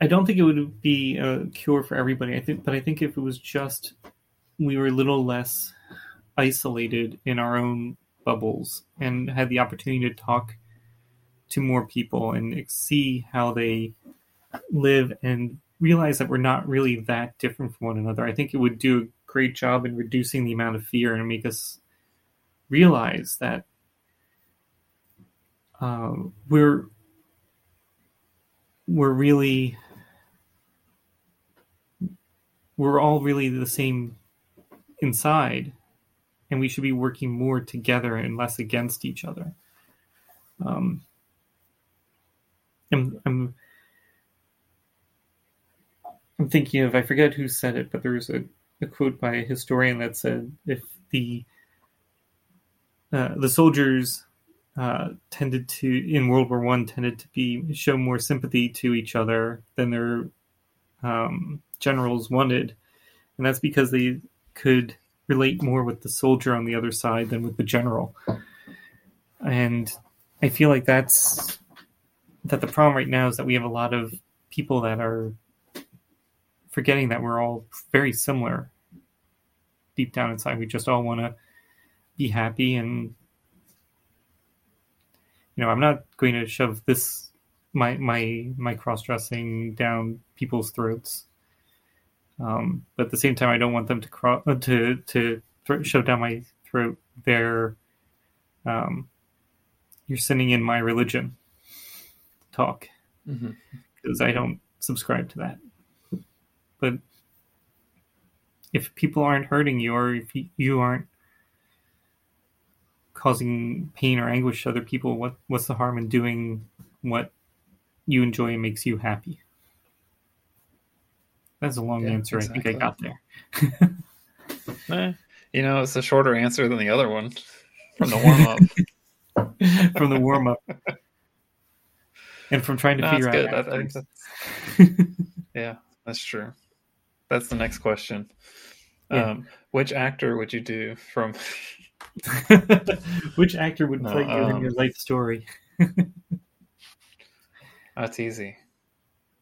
B: I don't think it would be a cure for everybody. I think, but I think if it was just we were a little less isolated in our own bubbles and had the opportunity to talk to more people and see how they live and realize that we're not really that different from one another. I think it would do a great job in reducing the amount of fear and make us realize that uh, we're we're really we're all really the same inside and we should be working more together and less against each other. Um, I'm, I'm I'm thinking of I forget who said it, but there was a, a quote by a historian that said if the uh, the soldiers uh, tended to in World War One tended to be show more sympathy to each other than their um, generals wanted, and that's because they could relate more with the soldier on the other side than with the general. And I feel like that's that the problem right now is that we have a lot of people that are forgetting that we're all very similar deep down inside. We just all want to be happy and you know, I'm not going to shove this my my my cross dressing down people's throats. Um, but at the same time, I don't want them to cro- uh, to to shove down my throat their um, you're sinning in my religion talk
A: Mm-hmm.
B: because I don't subscribe to that. But if people aren't hurting you, or if you- you aren't causing pain or anguish to other people, what what's the harm in doing what you enjoy and makes you happy? That's a long
A: Yeah,
B: answer. I think I got there. *laughs*
A: Eh, you know, it's a shorter answer than the other one from the warm up. *laughs*
B: from the warm up and from trying to
A: no,
B: figure
A: good.
B: out.
A: I, I think that's, *laughs* yeah, that's true. That's the next question.
B: Yeah.
A: Um, which actor would you do from?
B: Which actor would
A: No,
B: play you in
A: um,
B: your life story?
A: That's easy.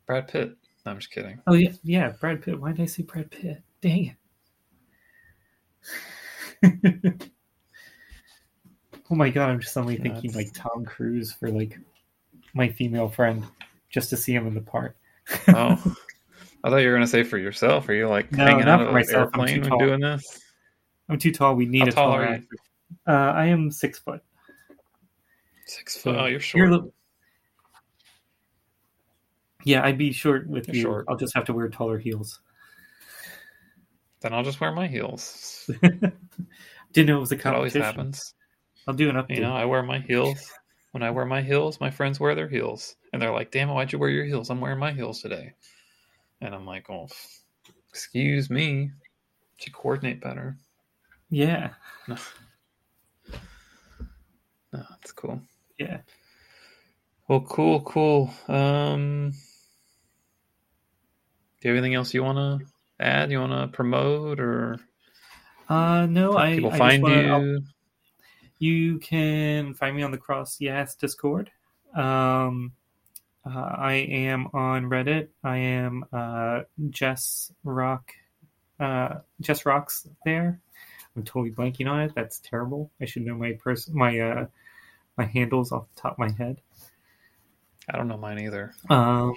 A: Brad Pitt. No, I'm just kidding.
B: Oh yeah, yeah, Brad Pitt. Why did I say Brad Pitt? Dang it! *laughs* oh my god, I'm just suddenly thinking like Tom Cruise for like my female friend, just to see him in the part.
A: Oh, *laughs* I thought you were gonna say for yourself. Are you like
B: No,
A: hanging out of.
B: I'm
A: airplane when
B: tall.
A: doing this?
B: I'm too tall. We need
A: How
B: a
A: tall you?
B: Uh, I am six foot.
A: Six
B: So
A: foot. Oh, you're
B: you're
A: short.
B: little- Yeah, I'd be short with
A: You're
B: you.
A: short.
B: I'll just have to wear taller heels.
A: Then I'll just wear my heels. *laughs*
B: Didn't know it was a
A: That always happens.
B: I'll do an update.
A: You know, I wear my heels. When I wear my heels, my friends wear their heels, and they're like, "Damn it, why'd you wear your heels? I'm wearing my heels today." And I'm like, "Oh, excuse me. Should coordinate better."
B: Yeah,
A: No, no, that's cool.
B: yeah.
A: Well, cool, cool. Um, do you have anything else you want to add? You want to promote or
B: Uh, no, I.
A: people
B: I
A: find
B: wanna- I'll-
A: you?
B: You can find me on the CrossYAAS Discord. Um, uh, I am on Reddit. I am uh, Jess Rock. Uh, Jess Rocks there. I'm totally blanking on it. That's terrible. I should know my person, my uh, my handles off the top of my head.
A: I don't know mine either.
B: Um,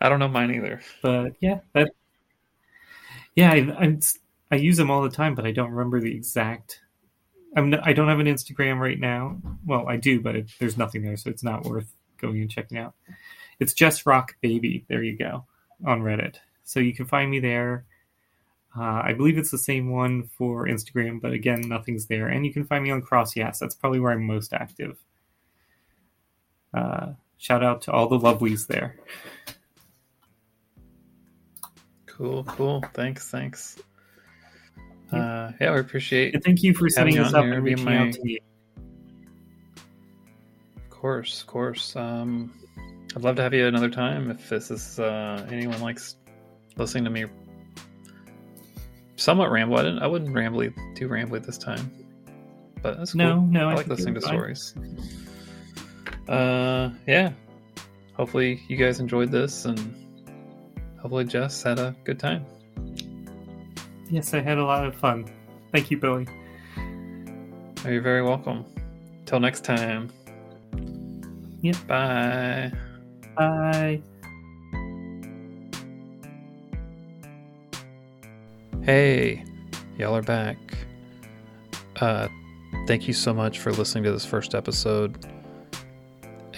A: I don't know mine either.
B: but yeah, that. Yeah, I, I'm, I use them all the time, but I don't remember the exact. I'm n- I don't have an Instagram right now. Well, I do, but it, there's nothing there, so it's not worth going and checking out. It's just Rock Baby. There you go on Reddit. So you can find me there. Uh, I believe it's the same one for Instagram, but again, nothing's there. And you can find me on CrossYAAS. That's probably where I'm most active. Uh, shout out to all the lovelies there.
A: Cool, cool. Thanks, thanks.
B: Yeah.
A: Uh, yeah, we appreciate,
B: And thank you for setting this up and reaching
A: my-
B: out to me.
A: of course, of course. Um, I'd love to have you another time if this is uh, anyone likes listening to me. Somewhat ramble. I, didn't, I wouldn't rambly too rambly this time, but that's cool.
B: No, no,
A: I,
B: I
A: like listening to
B: fine.
A: stories. Uh, yeah. Hopefully you guys enjoyed this, and hopefully Jess had a good time.
B: Yes, I had a lot of fun. Thank you, Billie.
A: Oh, You're very welcome. Till next time.
B: Yep.
A: Bye.
B: Bye.
A: Hey, y'all are back. Uh, thank you so much for listening to this first episode.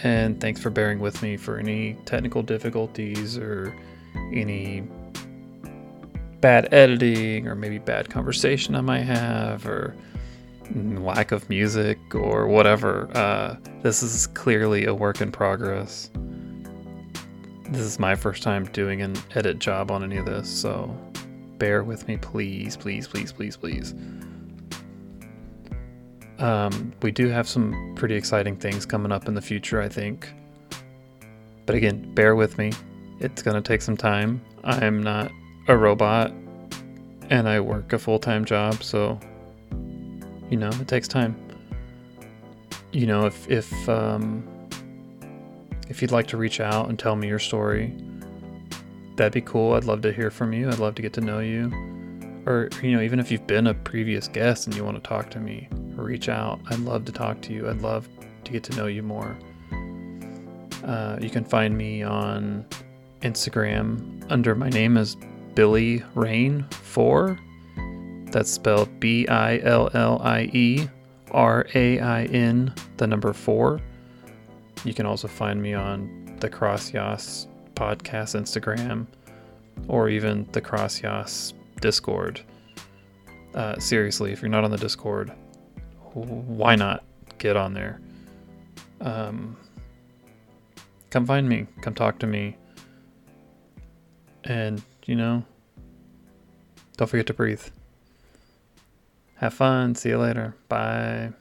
A: And thanks for bearing with me for any technical difficulties or any bad editing or maybe bad conversation I might have or lack of music or whatever. Uh, this is clearly a work in progress. This is my first time doing an edit job on any of this, so bear with me, please, please, please, please, please. Um, we do have some pretty exciting things coming up in the future, I think. But again, bear with me. It's going to take some time. I'm not a robot and I work a full time job, so, you know, it takes time. You know, if, if, um, if you'd like to reach out and tell me your story, that'd be cool. I'd love to hear from you. I'd love to get to know you. Or, you know, even if you've been a previous guest and you want to talk to me, reach out. I'd love to talk to you. I'd love to get to know you more. Uh, you can find me on Instagram under my name is Billie Rain 4. That's spelled B I L L I E R A I N, the number 4. You can also find me on the CrossYAAS podcast Instagram or even the CrossYAAS Discord. Uh, seriously, if you're not on the Discord, why not get on there? Um, come find me, come talk to me, and you know, don't forget to breathe. Have fun. See you later. Bye.